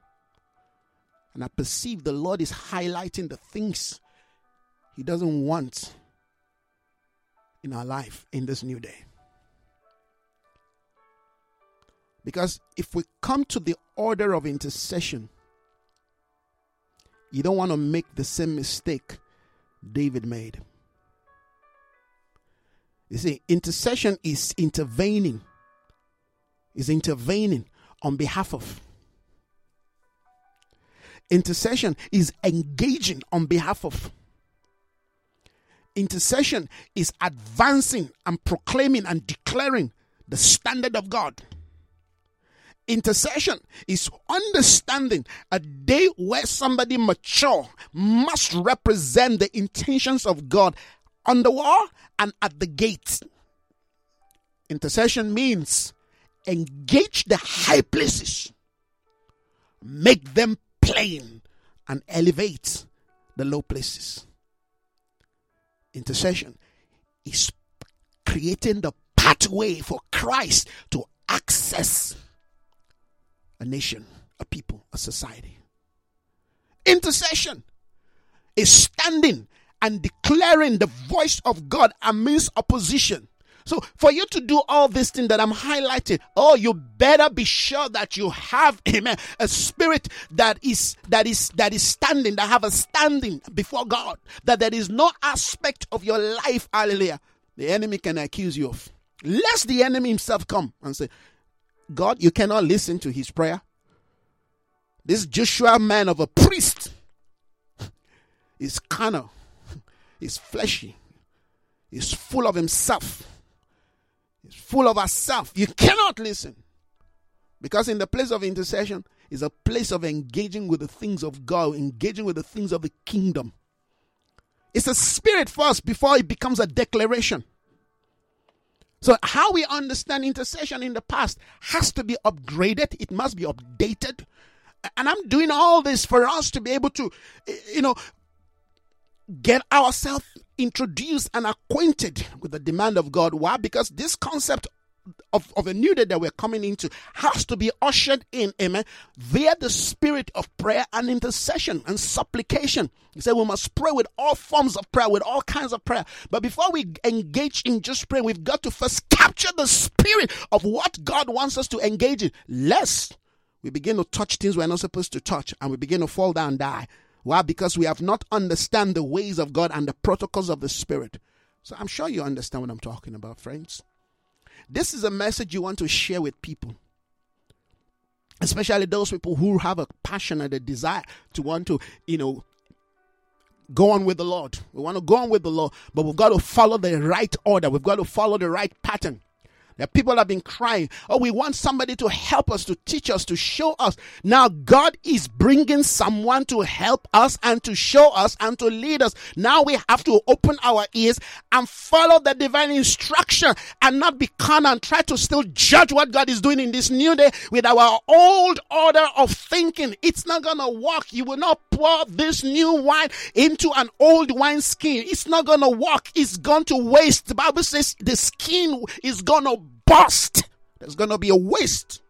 And I perceive the Lord is highlighting the things He doesn't want in our life in this new day. Because if we come to the order of intercession, you don't want to make the same mistake David made. You see, intercession is intervening, is intervening on behalf of. Intercession is engaging on behalf of. Intercession is advancing and proclaiming and declaring the standard of God. Intercession is understanding a day where somebody mature must represent the intentions of God on the wall and at the gate. Intercession means engage the high places, make them plain, and elevate the low places. Intercession is creating the pathway for Christ to access a nation, a people, a society. Intercession is standing and declaring the voice of God amidst opposition. So for you to do all this thing that I'm highlighting, oh, you better be sure that you have, amen, a spirit that is that is that is standing, that have a standing before God, that there is no aspect of your life, hallelujah, the enemy can accuse you of. Lest the enemy himself come and say, God, you cannot listen to his prayer. This Joshua man of a priest is carnal, is fleshy, is full of himself, he's full of herself. You cannot listen. Because in the place of intercession is a place of engaging with the things of God, engaging with the things of the kingdom. It's a spirit first before it becomes a declaration. So, how we understand intercession in the past has to be upgraded, it must be updated. And I'm doing all this for us to be able to, you know, get ourselves introduced and acquainted with the demand of God. Why? Because this concept of, of a new day that we're coming into has to be ushered in, amen, via the spirit of prayer and intercession and supplication. He said we must pray with all forms of prayer, with all kinds of prayer. But before we engage in just praying, we've got to first capture the spirit of what God wants us to engage in, lest we begin to touch things we're not supposed to touch and we begin to fall down and die. Why? Because we have not understand the ways of God and the protocols of the Spirit. So I'm sure you understand what I'm talking about, friends. This is a message you want to share with people. Especially those people who have a passion and a desire to want to, you know, go on with the Lord. We want to go on with the Lord, but we've got to follow the right order. We've got to follow the right pattern. That people have been crying. Oh, we want somebody to help us, to teach us, to show us. Now God is bringing someone to help us and to show us and to lead us. Now we have to open our ears and follow the divine instruction and not be carnal and try to still judge what God is doing in this new day with our old order of thinking. It's not gonna work. You will not pour this new wine into an old wine skin. It's not gonna work. It's going to waste. The Bible says the skin is gonna burst. There's going to be a waste.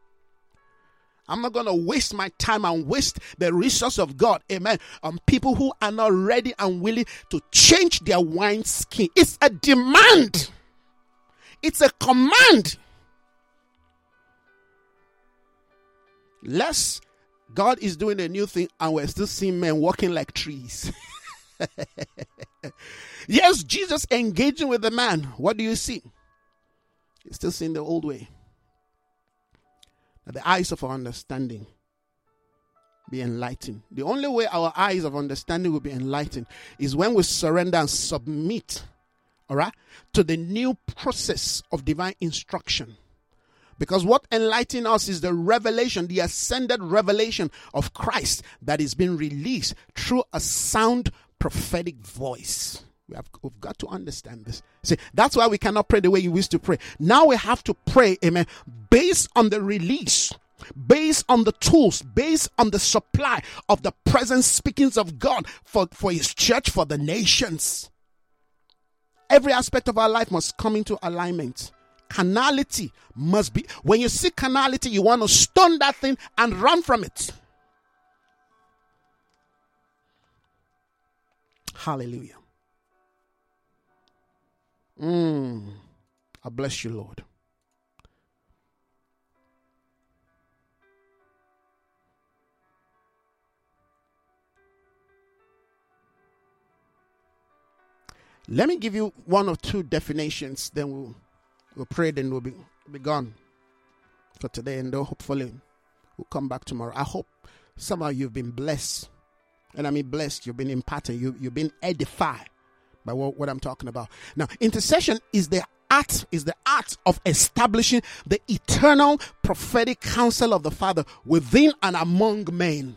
I'm not going to waste my time and waste the resource of God, amen, on people who are not ready and willing to change their wine skin. It's a demand, it's a command. Less God is doing a new thing and we're still seeing men walking like trees. yes, Jesus engaging with the man. What do you see? You're still seeing the old way. That the eyes of our understanding be enlightened. The only way our eyes of understanding will be enlightened is when we surrender and submit, all right, to the new process of divine instruction. Because what enlightens us is the revelation, the ascended revelation of Christ that is being released through a sound prophetic voice. We have we've got to understand this. See, that's why we cannot pray the way you used to pray. Now we have to pray, amen, based on the release, based on the tools, based on the supply of the present speakings of God for, for his church, for the nations. Every aspect of our life must come into alignment. Carnality must be when you see carnality, you want to stun that thing and run from it. Hallelujah. Mm. I bless you, Lord. Let me give you one or two definitions, then we'll, we'll pray, then we'll be, be gone for today, and hopefully we'll come back tomorrow. I hope somehow you have been blessed. And I mean blessed, you've been imparted, you, you've been edified by what, what I'm talking about. Now, intercession is the art is the art of establishing the eternal prophetic counsel of the Father within and among men.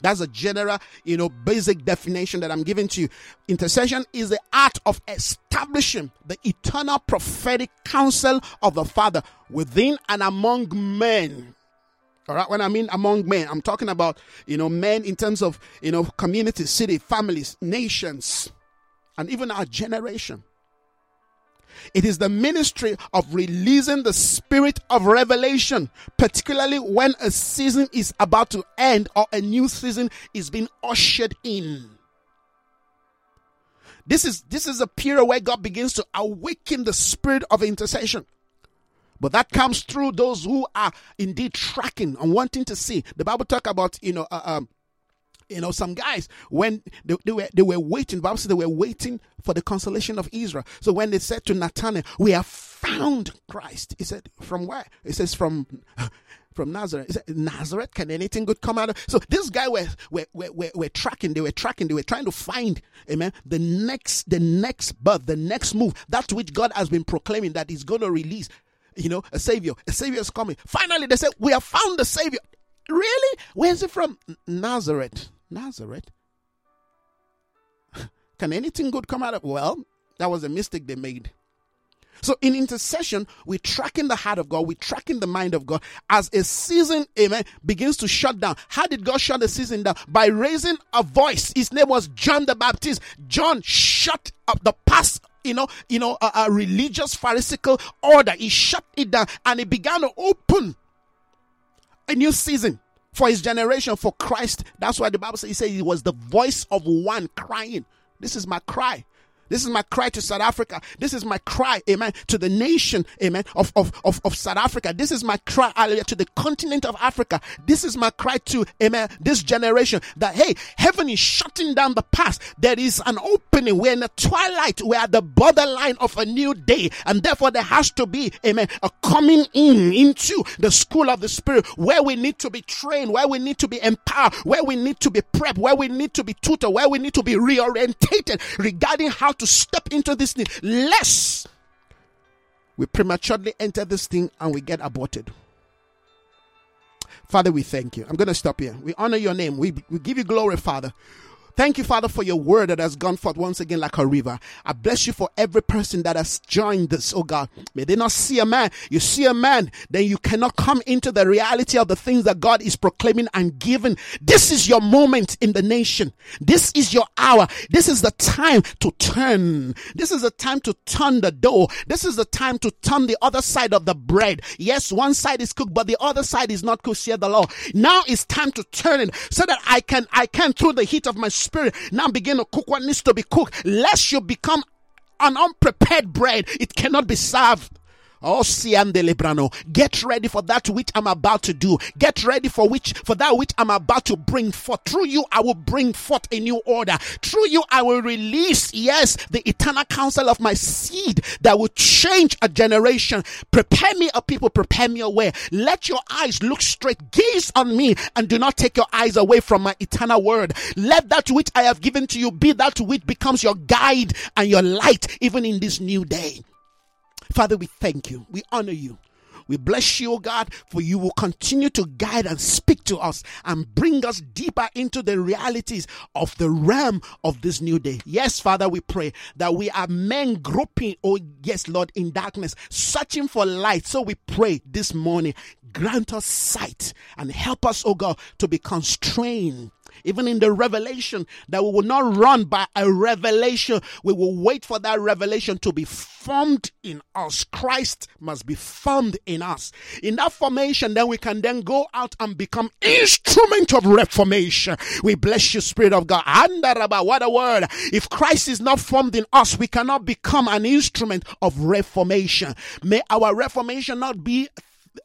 That's a general, you know, basic definition that I'm giving to you. Intercession is the art of establishing the eternal prophetic counsel of the Father within and among men. All right. When I mean among men, I'm talking about, you know, men in terms of, you know, community, city, families, nations and even our generation. It is the ministry of releasing the spirit of revelation, particularly when a season is about to end or a new season is being ushered in. This is, this is a period where God begins to awaken the spirit of intercession. But that comes through those who are indeed tracking and wanting to see. The Bible talk about, you know, uh, um, you know, some guys when they, they, were they were waiting, Bible says they were waiting for the consolation of Israel. So when they said to Nathanael, "We have found Christ," he said, "From where?" He says, "From." From Nazareth, he said, Nazareth, can anything good come out of? So this guy were, were, were, were, tracking, they were tracking, they were trying to find, amen, the next, the next birth, the next move, that which God has been proclaiming that He's going to release, you know, a savior, a savior is coming. Finally, they said, we have found the savior. Really? Where's it from? Nazareth. Nazareth. Can anything good come out of? Well, that was a mistake they made. So in intercession, we're tracking the heart of God, we're tracking the mind of God as a season, amen, begins to shut down. How did God shut the season down? By raising a voice. His name was John the Baptist. John shut up the past you know, you know, a, a, religious pharisaical order. He shut it down and he began to open a new season for his generation, for Christ. That's why the Bible says he said he was the voice of one crying. This is my cry. This is my cry to South Africa. This is my cry, amen, to the nation, amen, of, of, of, of South Africa. This is my cry, hallelujah, to the continent of Africa. This is my cry to, amen, this generation that, hey, heaven is shutting down the past. There is an opening. We're in the twilight. We're at the borderline of a new day. And therefore there has to be, amen, a coming in into the school of the spirit where we need to be trained, where we need to be empowered, where we need to be prepped, where we need to be tutored, where we need to be reorientated regarding how to step into this thing, lest we prematurely enter this thing and we get aborted. Father, we thank you. I'm going to stop here. We honor your name. We, we give you glory, Father. Thank you, Father, for your word that has gone forth once again like a river. I bless you for every person that has joined this, oh God. May they not see a man. You see a man, then you cannot come into the reality of the things that God is proclaiming and giving. This is your moment in the nation. This is your hour. This is the time to turn. This is the time to turn the door. This is the time to turn the other side of the bread. Yes, one side is cooked, but the other side is not cooked, said the Lord. Now it's time to turn it so that I can, I can through the heat of my spirit now begin to cook what needs to be cooked, lest you become an unprepared bread. It cannot be served. Get ready for that which I'm about to do. Get ready for which, for that which I'm about to bring forth. Through you, I will bring forth a new order. Through you, I will release, yes, the eternal counsel of my seed that will change a generation. Prepare me a people, prepare me a way. Let your eyes look straight, gaze on me, and do not take your eyes away from my eternal word. Let that which I have given to you be that which becomes your guide and your light, even in this new day. Father, we thank you. We honor you. We bless you, O God, for you will continue to guide and speak to us and bring us deeper into the realities of the realm of this new day. Yes, Father, we pray that we are men groping, oh yes, Lord, in darkness, searching for light. So we pray this morning, grant us sight and help us, oh God, to be constrained even in the revelation, that we will not run by a revelation. We will wait for that revelation to be formed in us. Christ must be formed in us. In that formation, then we can then go out and become instrument of reformation. We bless you, Spirit of God. What a word. If Christ is not formed in us, we cannot become an instrument of reformation. May our reformation not be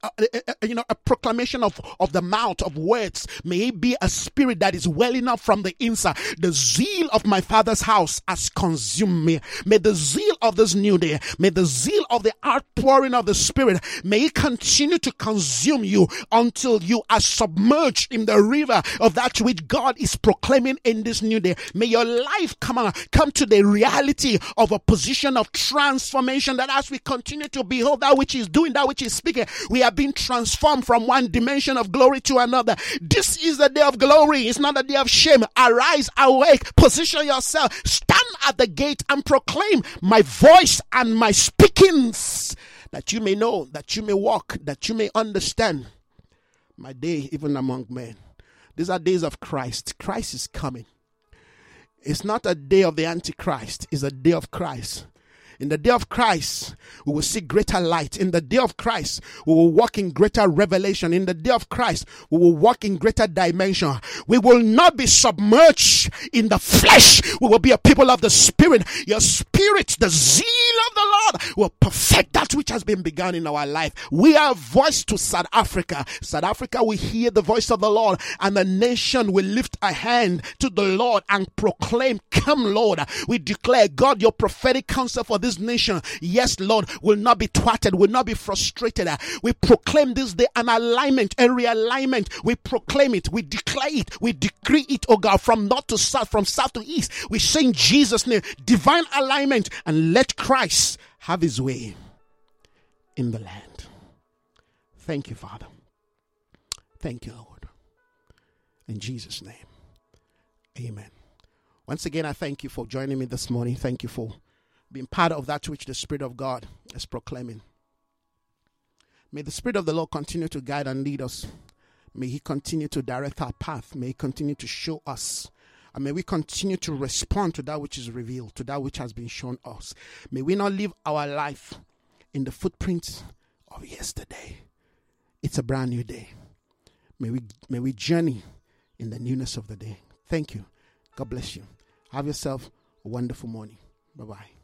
Uh, uh, uh, you know, a proclamation of, of the mouth of words. May it be a spirit that is welling up from the inside. The zeal of my father's house has consumed me. May the zeal of this new day, may the zeal of the outpouring of the spirit, may it continue to consume you until you are submerged in the river of that which God is proclaiming in this new day. May your life come on, come to the reality of a position of transformation that as we continue to behold that which is doing, that which is speaking, we are being transformed from one dimension of glory to another. This is the day of glory. It's not a day of shame. Arise, awake, position yourself, stand at the gate and proclaim my voice and my speakings that you may know, that you may walk, that you may understand my day even among men. These are days of Christ. Christ is coming. It's not a day of the Antichrist, it's a day of Christ. In the day of Christ, we will see greater light. In the day of Christ, we will walk in greater revelation. In the day of Christ, we will walk in greater dimension. We will not be submerged in the flesh. We will be a people of the spirit. Your spirit, the zeal of the Lord will perfect that which has been begun in our life. We are a voice to South Africa. South Africa will hear the voice of the Lord and the nation will lift a hand to the Lord and proclaim, come Lord. We declare God, your prophetic counsel for this nation, yes, Lord, will not be thwarted, will not be frustrated. We proclaim this day an alignment, a realignment. We proclaim it, we declare it, we decree it, oh God, from north to south, from south to east. We sing Jesus' name, divine alignment, and let Christ have his way in the land. Thank you, Father. Thank you, Lord. In Jesus' name, amen. Once again, I thank you for joining me this morning. Thank you for being part of that which the Spirit of God is proclaiming. May the Spirit of the Lord continue to guide and lead us. May He continue to direct our path. May He continue to show us. And may we continue to respond to that which is revealed, to that which has been shown us. May we not live our life in the footprints of yesterday. It's a brand new day. May we, may we journey in the newness of the day. Thank you. God bless you. Have yourself a wonderful morning. Bye bye.